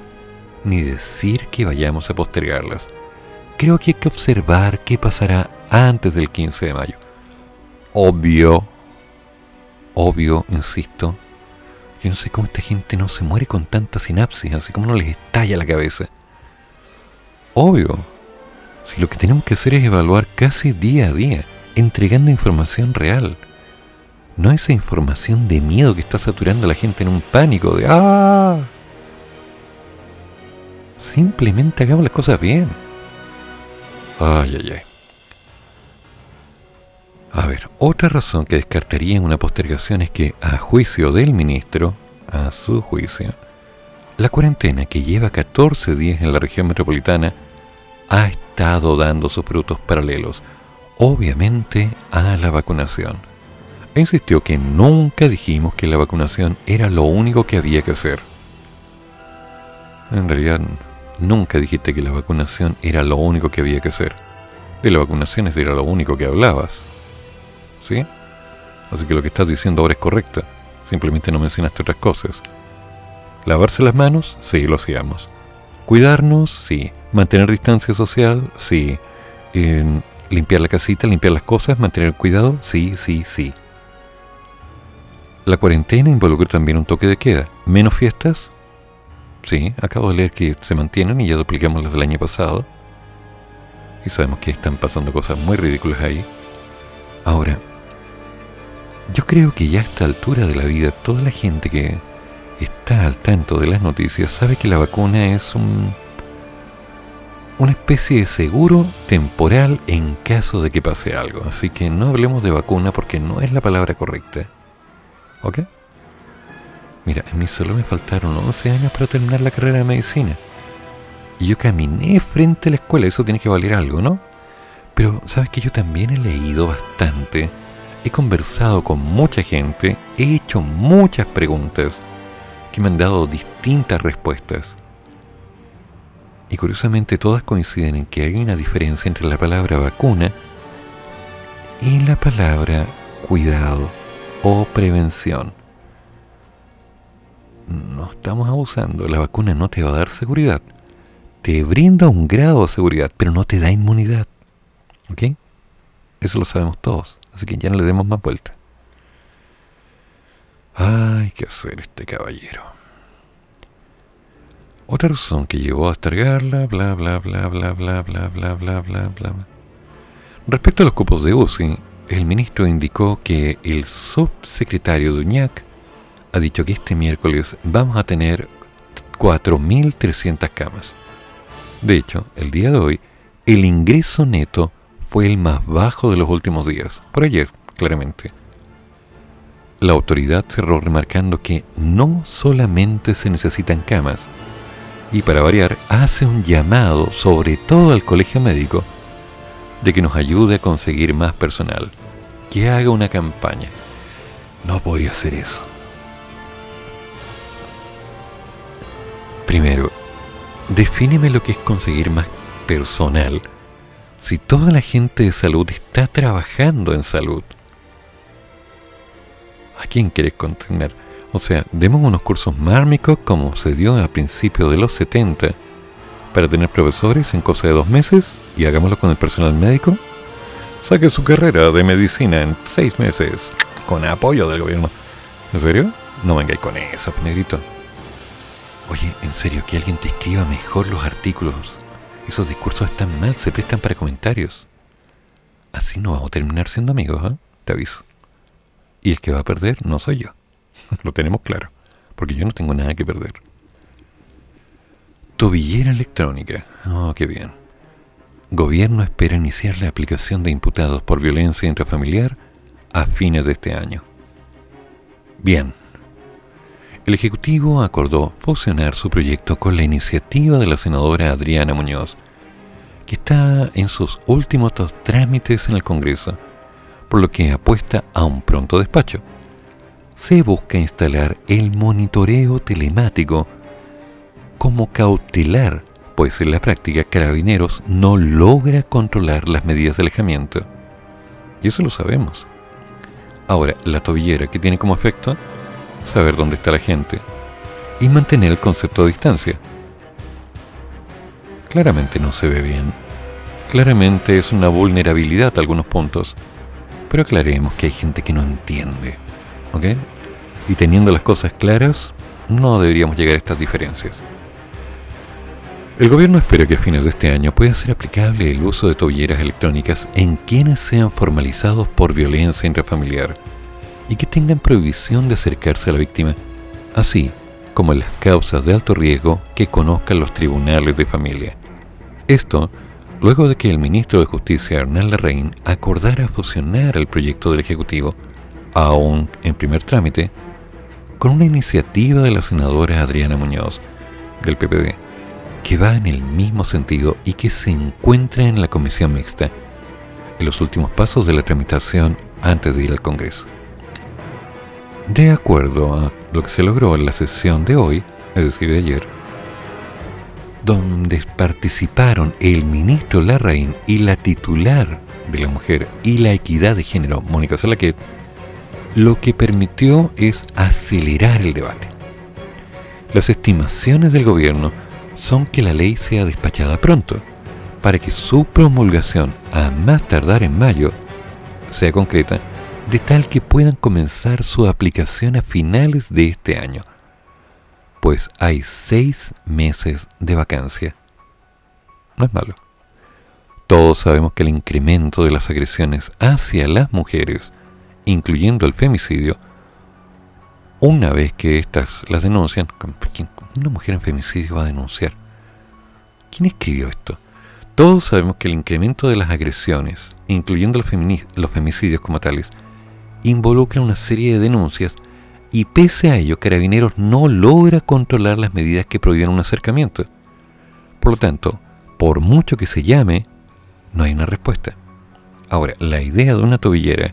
ni decir que vayamos a postergarlas. Creo que hay que observar qué pasará antes del 15 de mayo. Obvio, obvio, insisto, yo no sé cómo esta gente no se muere con tanta sinapsis, así como no les estalla la cabeza. Obvio, si lo que tenemos que hacer es evaluar casi día a día, entregando información real. No esa información de miedo que está saturando a la gente en un pánico de ¡Ah! Simplemente hagamos las cosas bien. Ay, ay, ay. A ver, otra razón que descartaría en una postergación es que, a juicio del ministro, a su juicio, la cuarentena que lleva 14 días en la región metropolitana ha estado dando sus frutos paralelos, obviamente a la vacunación. E insistió que nunca dijimos que la vacunación era lo único que había que hacer. En realidad, nunca dijiste que la vacunación era lo único que había que hacer. De la vacunación era lo único que hablabas. ¿Sí? Así que lo que estás diciendo ahora es correcto. Simplemente no mencionaste otras cosas. Lavarse las manos, sí, lo hacíamos. Cuidarnos, sí. Mantener distancia social, sí. limpiar la casita, limpiar las cosas, mantener cuidado, sí, sí, sí. La cuarentena involucra también un toque de queda. Menos fiestas, sí. Acabo de leer que se mantienen y ya duplicamos las del año pasado. Y sabemos que están pasando cosas muy ridículas ahí. Ahora, yo creo que ya a esta altura de la vida, toda la gente que está al tanto de las noticias sabe que la vacuna es un, una especie de seguro temporal en caso de que pase algo. Así que no hablemos de vacuna porque no es la palabra correcta. ¿Ok? Mira, a mí solo me faltaron 11 años para terminar la carrera de medicina. Y yo caminé frente a la escuela, eso tiene que valer algo, ¿no? Pero sabes que yo también he leído bastante, he conversado con mucha gente, he hecho muchas preguntas que me han dado distintas respuestas. Y curiosamente todas coinciden en que hay una diferencia entre la palabra vacuna y la palabra cuidado o prevención. No estamos abusando, la vacuna no te va a dar seguridad. Te brinda un grado de seguridad, pero no te da inmunidad. ¿Ok? Eso lo sabemos todos, así que ya no le demos más vuelta. Ay, qué hacer este caballero. Otra razón que llevó a estargarla, bla, bla, bla, bla, bla, bla, bla, bla, bla, bla. Respecto a los cupos de UCI, el ministro indicó que el subsecretario Duñac ha dicho que este miércoles vamos a tener 4.300 camas. De hecho, el día de hoy, el ingreso neto fue el más bajo de los últimos días, por ayer, claramente. La autoridad cerró remarcando que no solamente se necesitan camas, y para variar hace un llamado sobre todo al colegio médico de que nos ayude a conseguir más personal, que haga una campaña. No podía hacer eso. Primero, defíneme lo que es conseguir más personal si toda la gente de salud está trabajando en salud? ¿A quién querés contener? O sea, demos unos cursos mármicos como se dio a principios de los 70 para tener profesores en cosa de dos meses y hagámoslo con el personal médico. Saque su carrera de medicina en seis meses con apoyo del gobierno. ¿En serio? No vengáis con eso, negrito. Oye, en serio, que alguien te escriba mejor los artículos. Esos discursos están mal, se prestan para comentarios. Así no vamos a terminar siendo amigos, ¿eh? Te aviso. Y el que va a perder no soy yo. Lo tenemos claro. Porque yo no tengo nada que perder. Tobillera electrónica. Oh, qué bien. Gobierno espera iniciar la aplicación de imputados por violencia intrafamiliar a fines de este año. Bien. El Ejecutivo acordó fusionar su proyecto con la iniciativa de la senadora Adriana Muñoz, que está en sus últimos dos trámites en el Congreso, por lo que apuesta a un pronto despacho. Se busca instalar el monitoreo telemático como cautelar, pues en la práctica Carabineros no logra controlar las medidas de alejamiento. Y eso lo sabemos. Ahora, la tobillera que tiene como efecto saber dónde está la gente y mantener el concepto de distancia. Claramente no se ve bien. Claramente es una vulnerabilidad a algunos puntos. Pero aclaremos que hay gente que no entiende. ¿Ok? Y teniendo las cosas claras, no deberíamos llegar a estas diferencias. El gobierno espera que a fines de este año pueda ser aplicable el uso de tobilleras electrónicas en quienes sean formalizados por violencia intrafamiliar y que tengan prohibición de acercarse a la víctima, así como las causas de alto riesgo que conozcan los tribunales de familia. Esto luego de que el ministro de Justicia Hernán Larraín acordara fusionar el proyecto del Ejecutivo, aún en primer trámite, con una iniciativa de la senadora Adriana Muñoz, del PPD, que va en el mismo sentido y que se encuentra en la comisión mixta, en los últimos pasos de la tramitación antes de ir al Congreso. De acuerdo a lo que se logró en la sesión de hoy, es decir, de ayer, donde participaron el ministro Larraín y la titular de la mujer y la equidad de género, Mónica Salaquet, lo que permitió es acelerar el debate. Las estimaciones del gobierno son que la ley sea despachada pronto, para que su promulgación, a más tardar en mayo, sea concreta, de tal que puedan comenzar su aplicación a finales de este año, pues hay seis meses de vacancia. No es malo. Todos sabemos que el incremento de las agresiones hacia las mujeres, incluyendo el femicidio, una vez que éstas las denuncian, una mujer en femicidio va a denunciar. ¿Quién escribió esto? Todos sabemos que el incremento de las agresiones, incluyendo los, los femicidios como tales, involucra una serie de denuncias y pese a ello Carabineros no logra controlar las medidas que prohíben un acercamiento. Por lo tanto, por mucho que se llame, no hay una respuesta. Ahora, la idea de una tobillera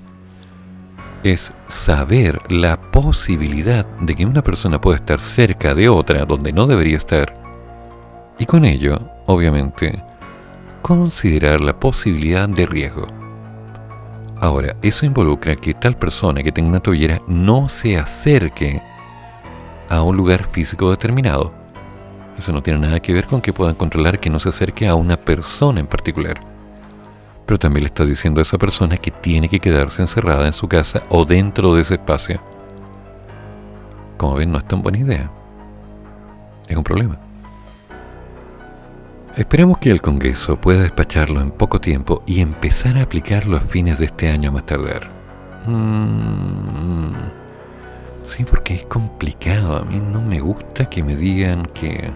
es saber la posibilidad de que una persona pueda estar cerca de otra donde no debería estar y con ello, obviamente, considerar la posibilidad de riesgo. Ahora, eso involucra que tal persona que tenga una tobillera no se acerque a un lugar físico determinado. Eso no tiene nada que ver con que puedan controlar que no se acerque a una persona en particular pero también le está diciendo a esa persona que tiene que quedarse encerrada en su casa o dentro de ese espacio. Como ven, no es tan buena idea. Es un problema. Esperemos que el Congreso pueda despacharlo en poco tiempo y empezar a aplicarlo a fines de este año más tardar. Mm, sí, porque es complicado. A mí no me gusta que me digan que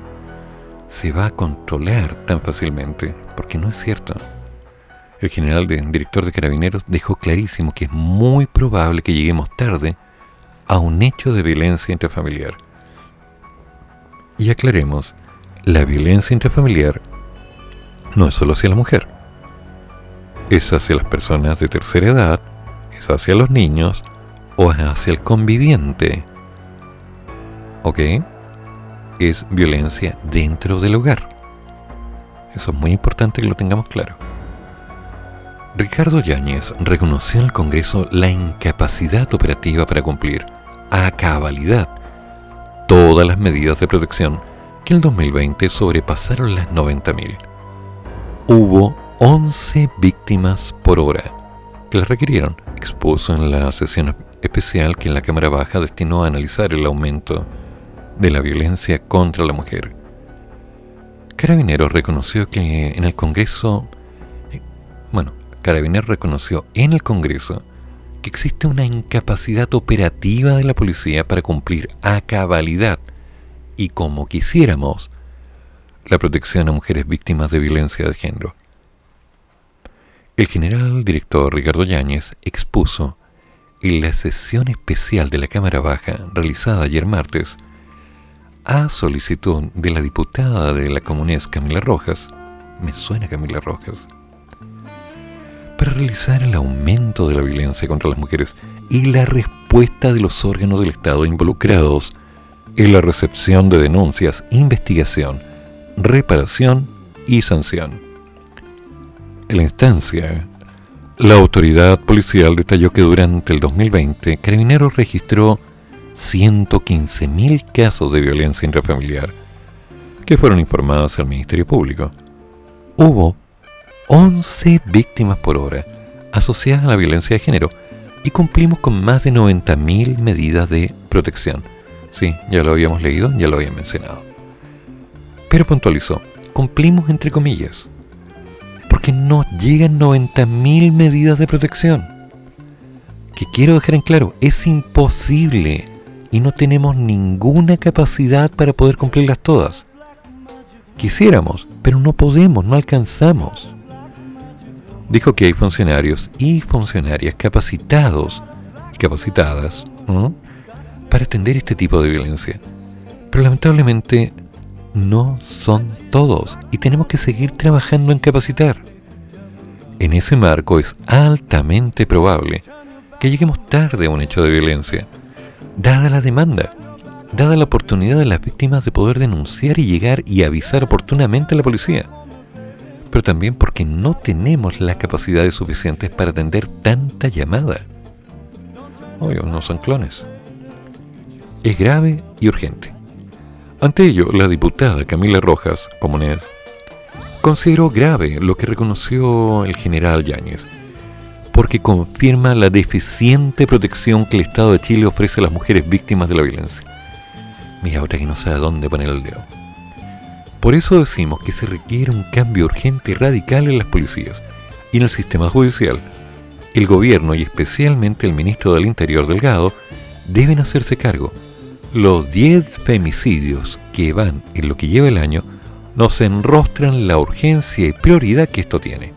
se va a controlar tan fácilmente, porque no es cierto el general director de carabineros dejó clarísimo que es muy probable que lleguemos tarde a un hecho de violencia intrafamiliar. Y aclaremos, la violencia intrafamiliar no es solo hacia la mujer, es hacia las personas de tercera edad, es hacia los niños o hacia el conviviente. ¿Ok? Es violencia dentro del hogar. Eso es muy importante que lo tengamos claro. Ricardo Yáñez reconoció en el Congreso la incapacidad operativa para cumplir a cabalidad todas las medidas de protección que en 2020 sobrepasaron las 90.000. Hubo 11 víctimas por hora que las requirieron, expuso en la sesión especial que la Cámara Baja destinó a analizar el aumento de la violencia contra la mujer. Carabineros reconoció que en el Congreso, eh, bueno, Carabineros reconoció en el Congreso que existe una incapacidad operativa de la policía para cumplir a cabalidad y como quisiéramos la protección a mujeres víctimas de violencia de género. El general director Ricardo Yáñez expuso en la sesión especial de la Cámara Baja realizada ayer martes a solicitud de la diputada de la comunidad Camila Rojas, me suena Camila Rojas, para realizar el aumento de la violencia contra las mujeres y la respuesta de los órganos del Estado involucrados en la recepción de denuncias, investigación, reparación y sanción. En la instancia, la autoridad policial detalló que durante el 2020 Carabineros registró 115.000 casos de violencia intrafamiliar que fueron informados al Ministerio Público. Hubo 11 víctimas por hora asociadas a la violencia de género y cumplimos con más de 90.000 medidas de protección. Sí, ya lo habíamos leído, ya lo había mencionado. Pero puntualizó, cumplimos entre comillas, porque no llegan 90.000 medidas de protección. Que quiero dejar en claro, es imposible y no tenemos ninguna capacidad para poder cumplirlas todas. Quisiéramos, pero no podemos, no alcanzamos. Dijo que hay funcionarios y funcionarias capacitados y capacitadas para atender este tipo de violencia. Pero lamentablemente no son todos y tenemos que seguir trabajando en capacitar. En ese marco es altamente probable que lleguemos tarde a un hecho de violencia dada la demanda, dada la oportunidad de las víctimas de poder denunciar y llegar y avisar oportunamente a la policía, pero también porque no tenemos las capacidades suficientes para atender tanta llamada. Obvio, no son clones. Es grave y urgente. Ante ello, la diputada Camila Rojas, comunés, consideró grave lo que reconoció el general Yáñez, porque confirma la deficiente protección que el Estado de Chile ofrece a las mujeres víctimas de la violencia. Mira, otra que no sabe dónde poner el dedo. Por eso decimos que se requiere un cambio urgente y radical en las policías y en el sistema judicial. El gobierno y especialmente el ministro del Interior Delgado deben hacerse cargo. Los 10 femicidios que van en lo que lleva el año nos enrostran la urgencia y prioridad que esto tiene.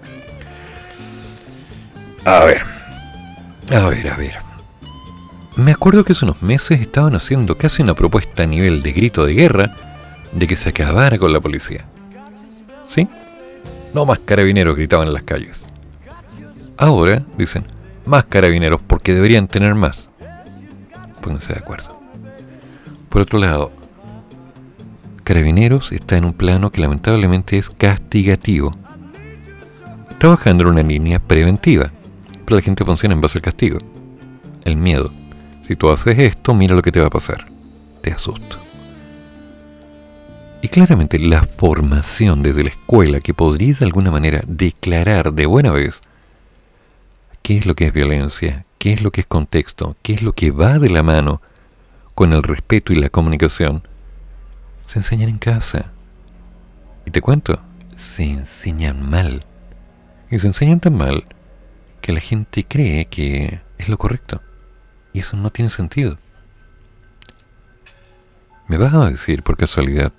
A ver. A ver, a ver. Me acuerdo que hace unos meses estaban haciendo casi una propuesta a nivel de grito de guerra de que se acabara con la policía. ¿Sí? No más carabineros gritaban en las calles. Ahora dicen, más carabineros porque deberían tener más. Pónganse de acuerdo. Por otro lado, Carabineros está en un plano que lamentablemente es castigativo, trabajando en una línea preventiva la gente funciona en base al castigo. El miedo. Si tú haces esto, mira lo que te va a pasar. Te asusto. Y claramente la formación desde la escuela que podría de alguna manera declarar de buena vez qué es lo que es violencia, qué es lo que es contexto, qué es lo que va de la mano con el respeto y la comunicación, se enseñan en casa. Y te cuento, se enseñan mal. Y se enseñan tan mal que la gente cree que es lo correcto. Y eso no tiene sentido. ¿Me vas a decir por casualidad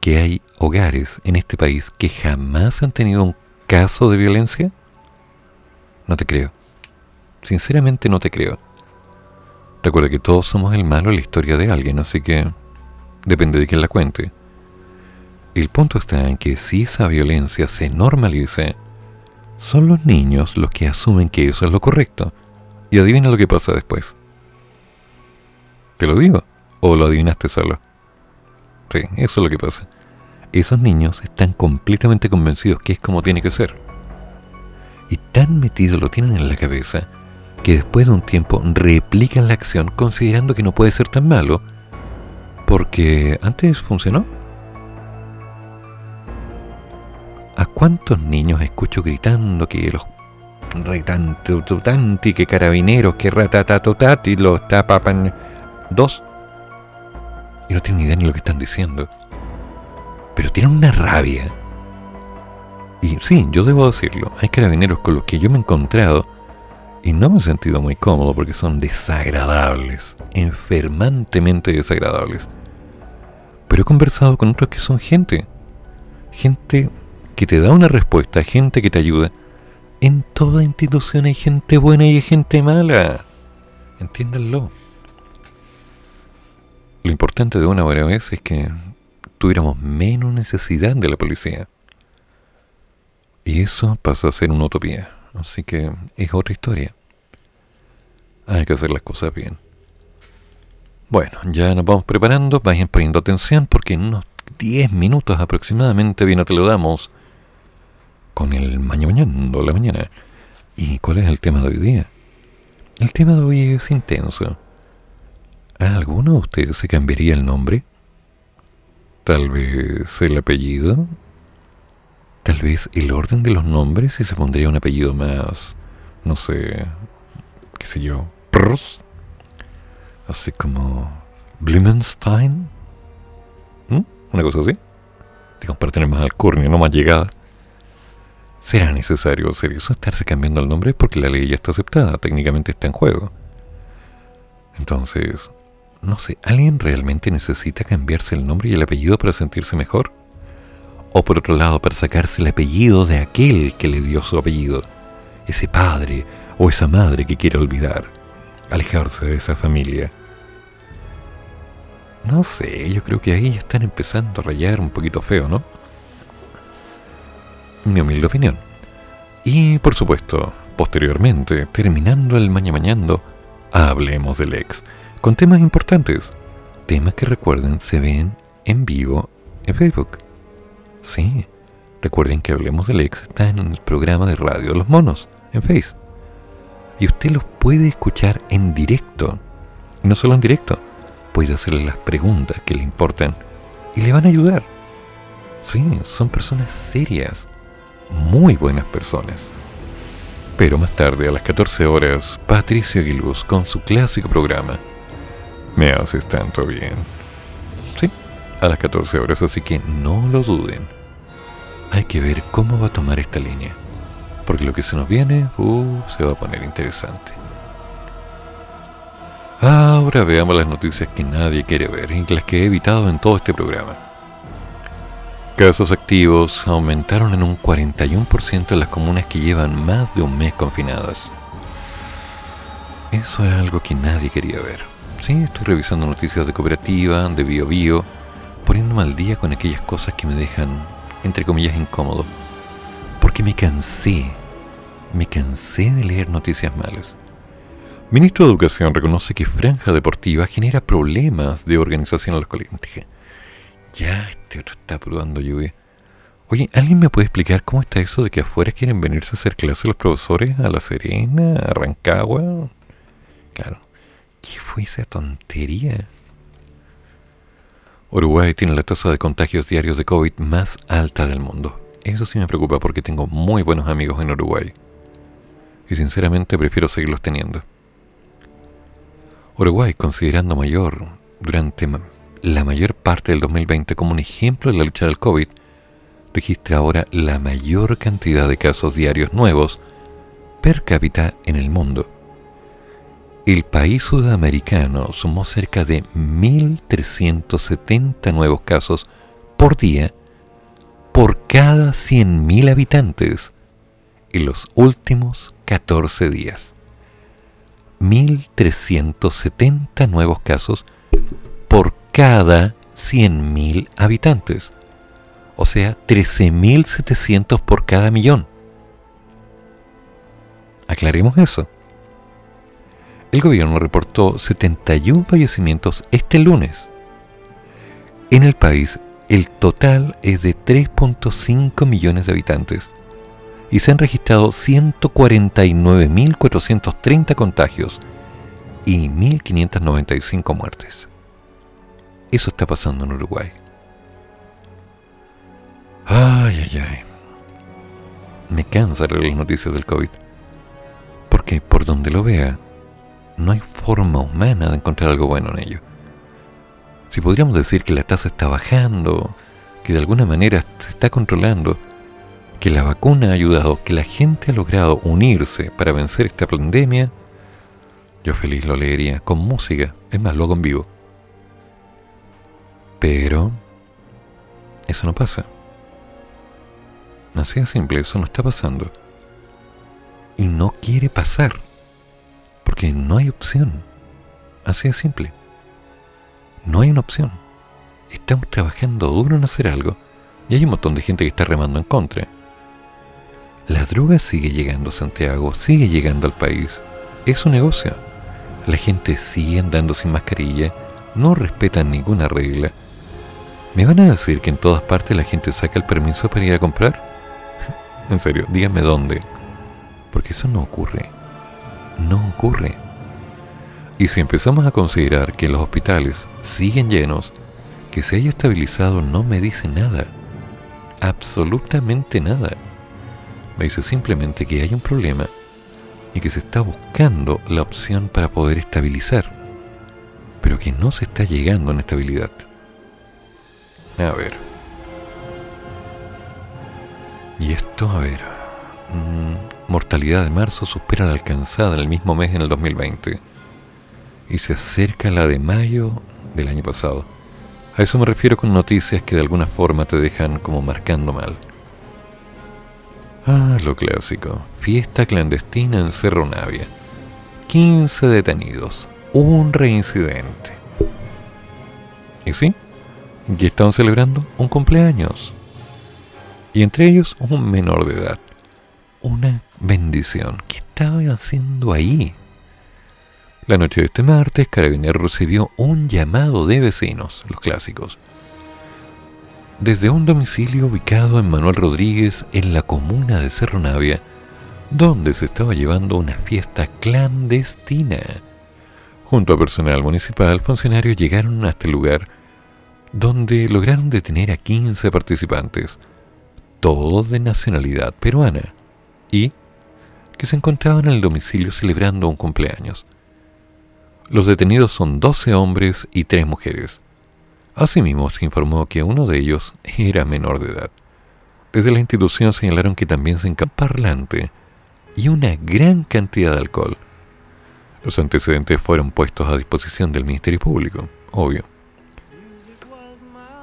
que hay hogares en este país que jamás han tenido un caso de violencia? No te creo. Sinceramente no te creo. Recuerda que todos somos el malo en la historia de alguien, así que depende de quién la cuente. El punto está en que si esa violencia se normalice, son los niños los que asumen que eso es lo correcto. Y adivina lo que pasa después. ¿Te lo digo? ¿O lo adivinaste solo? Sí, eso es lo que pasa. Esos niños están completamente convencidos que es como tiene que ser. y tan metido lo tienen en la cabeza que después de un tiempo replican la acción considerando que no puede ser tan malo porque antes funcionó. ¿A cuántos niños escucho gritando que los retantutanti, que carabineros, que ratatatutati, los tapapan dos? Y no tienen ni idea ni lo que están diciendo. Pero tienen una rabia. Y sí, yo debo decirlo, hay carabineros con los que yo me he encontrado y no me he sentido muy cómodo porque son desagradables, enfermantemente desagradables. Pero he conversado con otros que son gente, gente que te da una respuesta, gente que te ayuda. En toda institución hay gente buena y hay gente mala. Entiéndanlo. Lo importante de una buena vez es que tuviéramos menos necesidad de la policía. Y eso pasa a ser una utopía. Así que es otra historia. Hay que hacer las cosas bien. Bueno, ya nos vamos preparando. Vayan poniendo atención porque en unos 10 minutos aproximadamente viene te lo damos con el mañana la mañana. ¿Y cuál es el tema de hoy día? El tema de hoy es intenso. ¿A alguno de ustedes se cambiaría el nombre? Tal vez el apellido. Tal vez el orden de los nombres y se pondría un apellido más, no sé, qué sé yo, Pros. Así como Blumenstein. ¿Mm? Una cosa así. Digamos, para tener más alcurnia, no más llegada. ¿Será necesario hacer eso? Estarse cambiando el nombre porque la ley ya está aceptada, técnicamente está en juego. Entonces, no sé, ¿alguien realmente necesita cambiarse el nombre y el apellido para sentirse mejor? O por otro lado, para sacarse el apellido de aquel que le dio su apellido. Ese padre o esa madre que quiere olvidar. Alejarse de esa familia. No sé, yo creo que ahí están empezando a rayar un poquito feo, ¿no? Mi humilde opinión. Y por supuesto, posteriormente, terminando el maña mañando, hablemos del ex, con temas importantes. Temas que recuerden se ven en vivo en Facebook. Sí, recuerden que Hablemos del Ex está en el programa de Radio Los Monos, en Face. Y usted los puede escuchar en directo. Y no solo en directo, puede hacerle las preguntas que le importan y le van a ayudar. Sí, son personas serias, muy buenas personas. Pero más tarde, a las 14 horas, Patricia Gilbus con su clásico programa. Me haces tanto bien a las 14 horas, así que no lo duden. Hay que ver cómo va a tomar esta línea, porque lo que se nos viene uh, se va a poner interesante. Ahora veamos las noticias que nadie quiere ver y las que he evitado en todo este programa. Casos activos aumentaron en un 41% en las comunas que llevan más de un mes confinadas. Eso era algo que nadie quería ver. Sí, estoy revisando noticias de cooperativa, de bio bio, poniéndome al día con aquellas cosas que me dejan, entre comillas, incómodo. Porque me cansé, me cansé de leer noticias malas. Ministro de Educación reconoce que Franja Deportiva genera problemas de organización en los colegios. ya, este otro está probando lluvia. Oye, ¿alguien me puede explicar cómo está eso de que afuera quieren venirse a hacer clases los profesores a La Serena, a Rancagua? Claro. ¿Qué fue esa tontería? Uruguay tiene la tasa de contagios diarios de COVID más alta del mundo. Eso sí me preocupa porque tengo muy buenos amigos en Uruguay. Y sinceramente prefiero seguirlos teniendo. Uruguay, considerando mayor durante la mayor parte del 2020 como un ejemplo de la lucha del COVID, registra ahora la mayor cantidad de casos diarios nuevos per cápita en el mundo el país sudamericano sumó cerca de 1.370 nuevos casos por día por cada 100.000 habitantes en los últimos 14 días. 1.370 nuevos casos por cada 100.000 habitantes. O sea, 13.700 por cada millón. Aclaremos eso el gobierno reportó 71 fallecimientos este lunes. En el país, el total es de 3.5 millones de habitantes, y se han registrado 149.430 contagios y 1.595 muertes. Eso está pasando en Uruguay. Ay, ay, ay. Me cansa leer las noticias del COVID. Porque por donde lo vea, no hay forma humana de encontrar algo bueno en ello. Si podríamos decir que la tasa está bajando, que de alguna manera se está controlando, que la vacuna ha ayudado, que la gente ha logrado unirse para vencer esta pandemia, yo feliz lo leería con música, es más, luego en vivo. Pero eso no pasa. Así de simple, eso no está pasando. Y no quiere pasar. Porque no hay opción. Así de simple. No hay una opción. Estamos trabajando duro en hacer algo. Y hay un montón de gente que está remando en contra. La droga sigue llegando a Santiago, sigue llegando al país. Es un negocio. La gente sigue andando sin mascarilla, no respetan ninguna regla. ¿Me van a decir que en todas partes la gente saca el permiso para ir a comprar? en serio, díganme dónde. Porque eso no ocurre. No ocurre. Y si empezamos a considerar que los hospitales siguen llenos, que se haya estabilizado no me dice nada. Absolutamente nada. Me dice simplemente que hay un problema y que se está buscando la opción para poder estabilizar, pero que no se está llegando a una estabilidad. A ver. Y esto, a ver. mm, mortalidad de marzo supera la alcanzada en el mismo mes en el 2020 y se acerca a la de mayo del año pasado. A eso me refiero con noticias que de alguna forma te dejan como marcando mal. Ah, lo clásico. Fiesta clandestina en Cerro Navia. 15 detenidos. Un reincidente. ¿Y sí? Y estaban celebrando un cumpleaños. Y entre ellos un menor de edad. Una bendición. ¿Qué estaba haciendo ahí? La noche de este martes, Carabinero recibió un llamado de vecinos, los clásicos, desde un domicilio ubicado en Manuel Rodríguez, en la comuna de Cerro Navia, donde se estaba llevando una fiesta clandestina. Junto a personal municipal, funcionarios llegaron a este lugar, donde lograron detener a 15 participantes, todos de nacionalidad peruana, y que se encontraban en el domicilio celebrando un cumpleaños. Los detenidos son 12 hombres y 3 mujeres. Asimismo, se informó que uno de ellos era menor de edad. Desde la institución señalaron que también se encargó parlante y una gran cantidad de alcohol. Los antecedentes fueron puestos a disposición del Ministerio Público, obvio.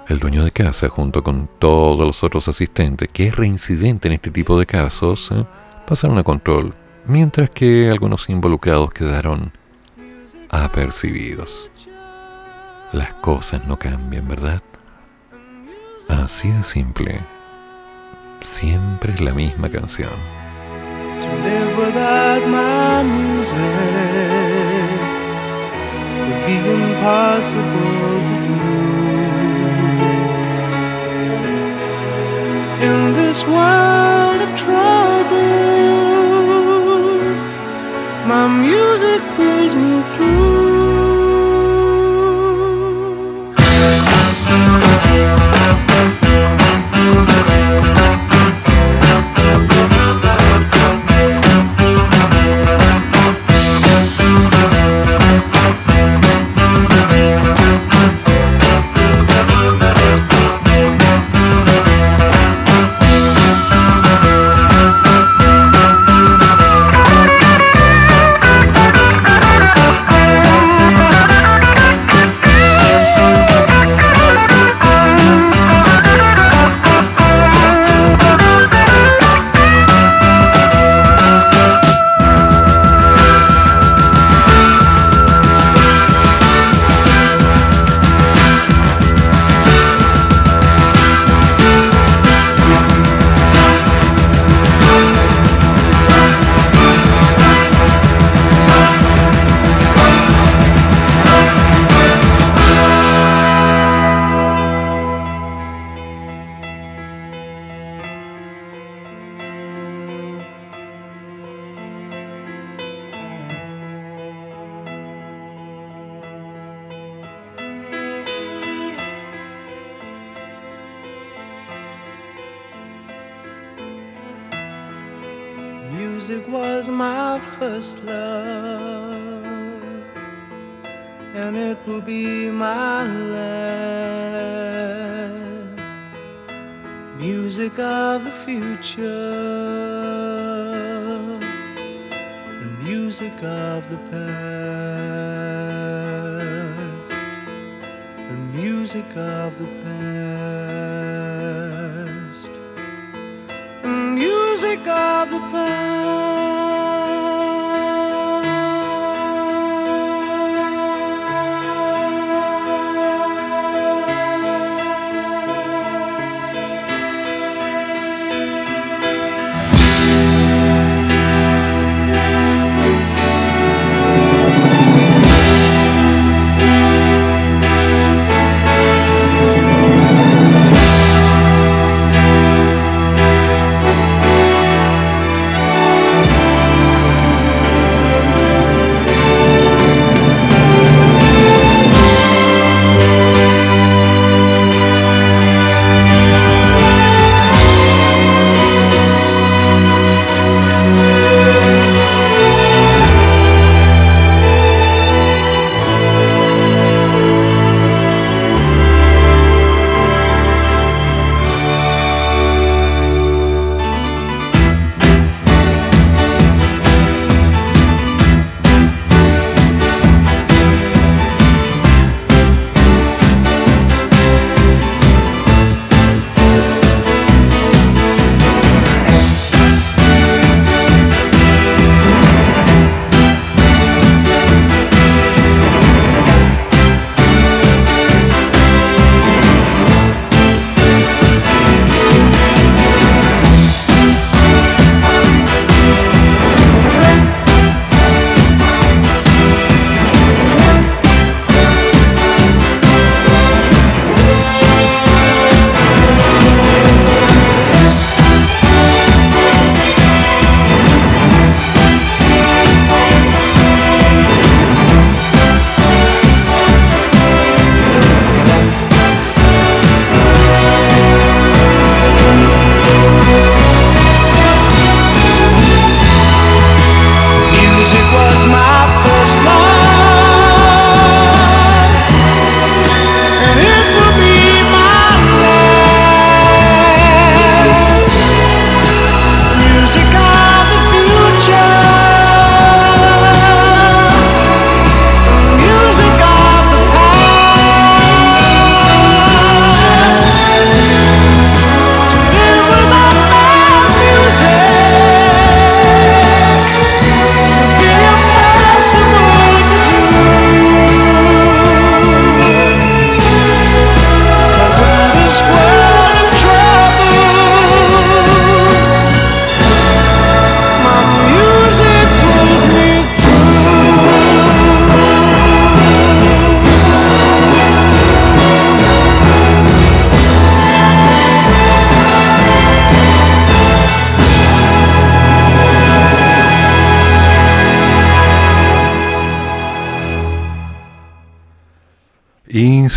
El dueño de casa, junto con todos los otros asistentes, que es reincidente en este tipo de casos, pasaron a control, mientras que algunos involucrados quedaron apercibidos. Las cosas no cambian, ¿verdad? Así de simple. Siempre es la misma canción. My music pulls me through.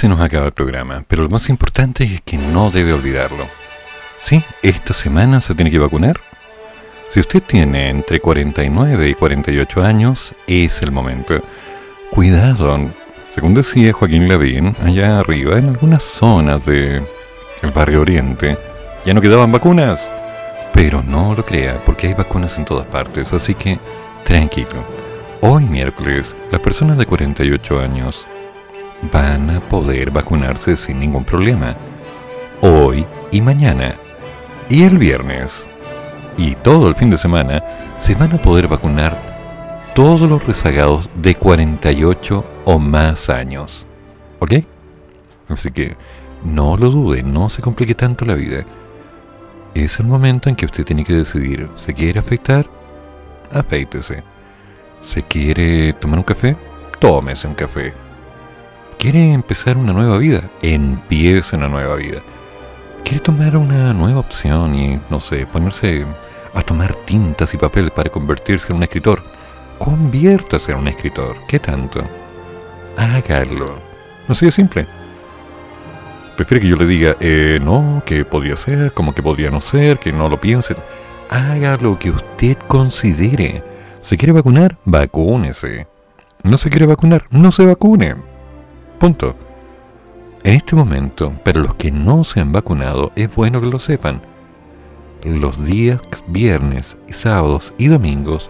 Se nos acaba el programa, pero lo más importante es que no debe olvidarlo. Sí, esta semana se tiene que vacunar. Si usted tiene entre 49 y 48 años, es el momento. Cuidado, según decía Joaquín Lavín, allá arriba, en algunas zonas del barrio Oriente, ya no quedaban vacunas. Pero no lo crea, porque hay vacunas en todas partes, así que tranquilo. Hoy miércoles, las personas de 48 años van a poder vacunarse sin ningún problema. Hoy y mañana. Y el viernes. Y todo el fin de semana se van a poder vacunar todos los rezagados de 48 o más años. ¿Ok? Así que no lo dude, no se complique tanto la vida. Es el momento en que usted tiene que decidir, ¿se quiere afeitar? Afeítese. ¿Se quiere tomar un café? Tómese un café. ¿Quiere empezar una nueva vida? Empiece una nueva vida. ¿Quiere tomar una nueva opción y, no sé, ponerse a tomar tintas y papel para convertirse en un escritor? Conviértase en un escritor. ¿Qué tanto? Hágalo. No sé, es simple. Prefiere que yo le diga, eh, no, que podría ser, como que podría no ser, que no lo piensen. haga lo que usted considere. ¿Se quiere vacunar? Vacúnese. ¿No se quiere vacunar? No se vacune. Punto. En este momento, para los que no se han vacunado, es bueno que lo sepan. Los días viernes, sábados y domingos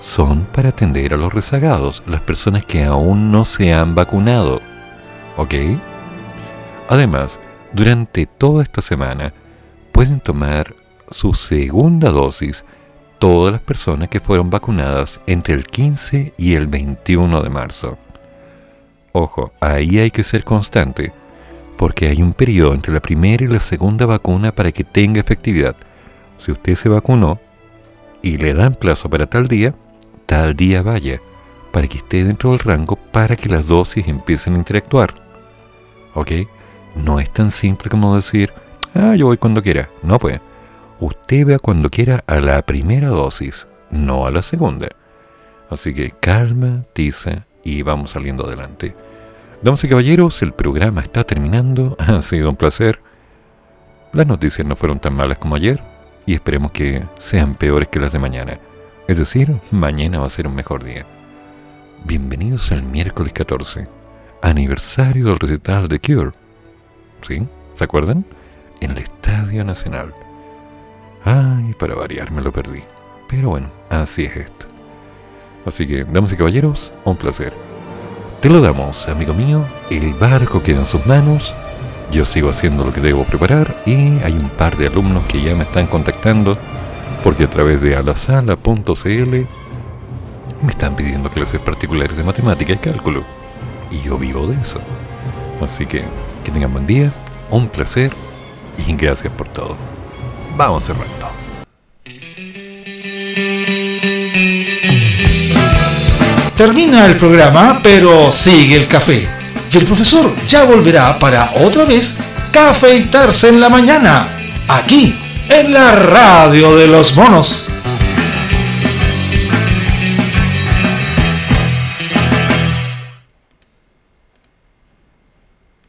son para atender a los rezagados, las personas que aún no se han vacunado. ¿Ok? Además, durante toda esta semana pueden tomar su segunda dosis todas las personas que fueron vacunadas entre el 15 y el 21 de marzo. Ojo, ahí hay que ser constante, porque hay un periodo entre la primera y la segunda vacuna para que tenga efectividad. Si usted se vacunó y le dan plazo para tal día, tal día vaya, para que esté dentro del rango para que las dosis empiecen a interactuar. ¿Ok? No es tan simple como decir, ah, yo voy cuando quiera. No, pues usted vea cuando quiera a la primera dosis, no a la segunda. Así que calma, tiza y vamos saliendo adelante. Damas y caballeros, el programa está terminando. Ha sido un placer. Las noticias no fueron tan malas como ayer y esperemos que sean peores que las de mañana. Es decir, mañana va a ser un mejor día. Bienvenidos al miércoles 14, aniversario del recital de Cure. ¿Sí? ¿Se acuerdan? En el Estadio Nacional. Ay, para variar me lo perdí. Pero bueno, así es esto. Así que, damas y caballeros, un placer. Te lo damos, amigo mío. El barco queda en sus manos. Yo sigo haciendo lo que debo preparar y hay un par de alumnos que ya me están contactando porque a través de alasala.cl me están pidiendo clases particulares de matemática y cálculo. Y yo vivo de eso. Así que que tengan buen día, un placer y gracias por todo. Vamos cerrando. Termina el programa, pero sigue el café. Y el profesor ya volverá para otra vez cafeitarse en la mañana, aquí, en la radio de los monos.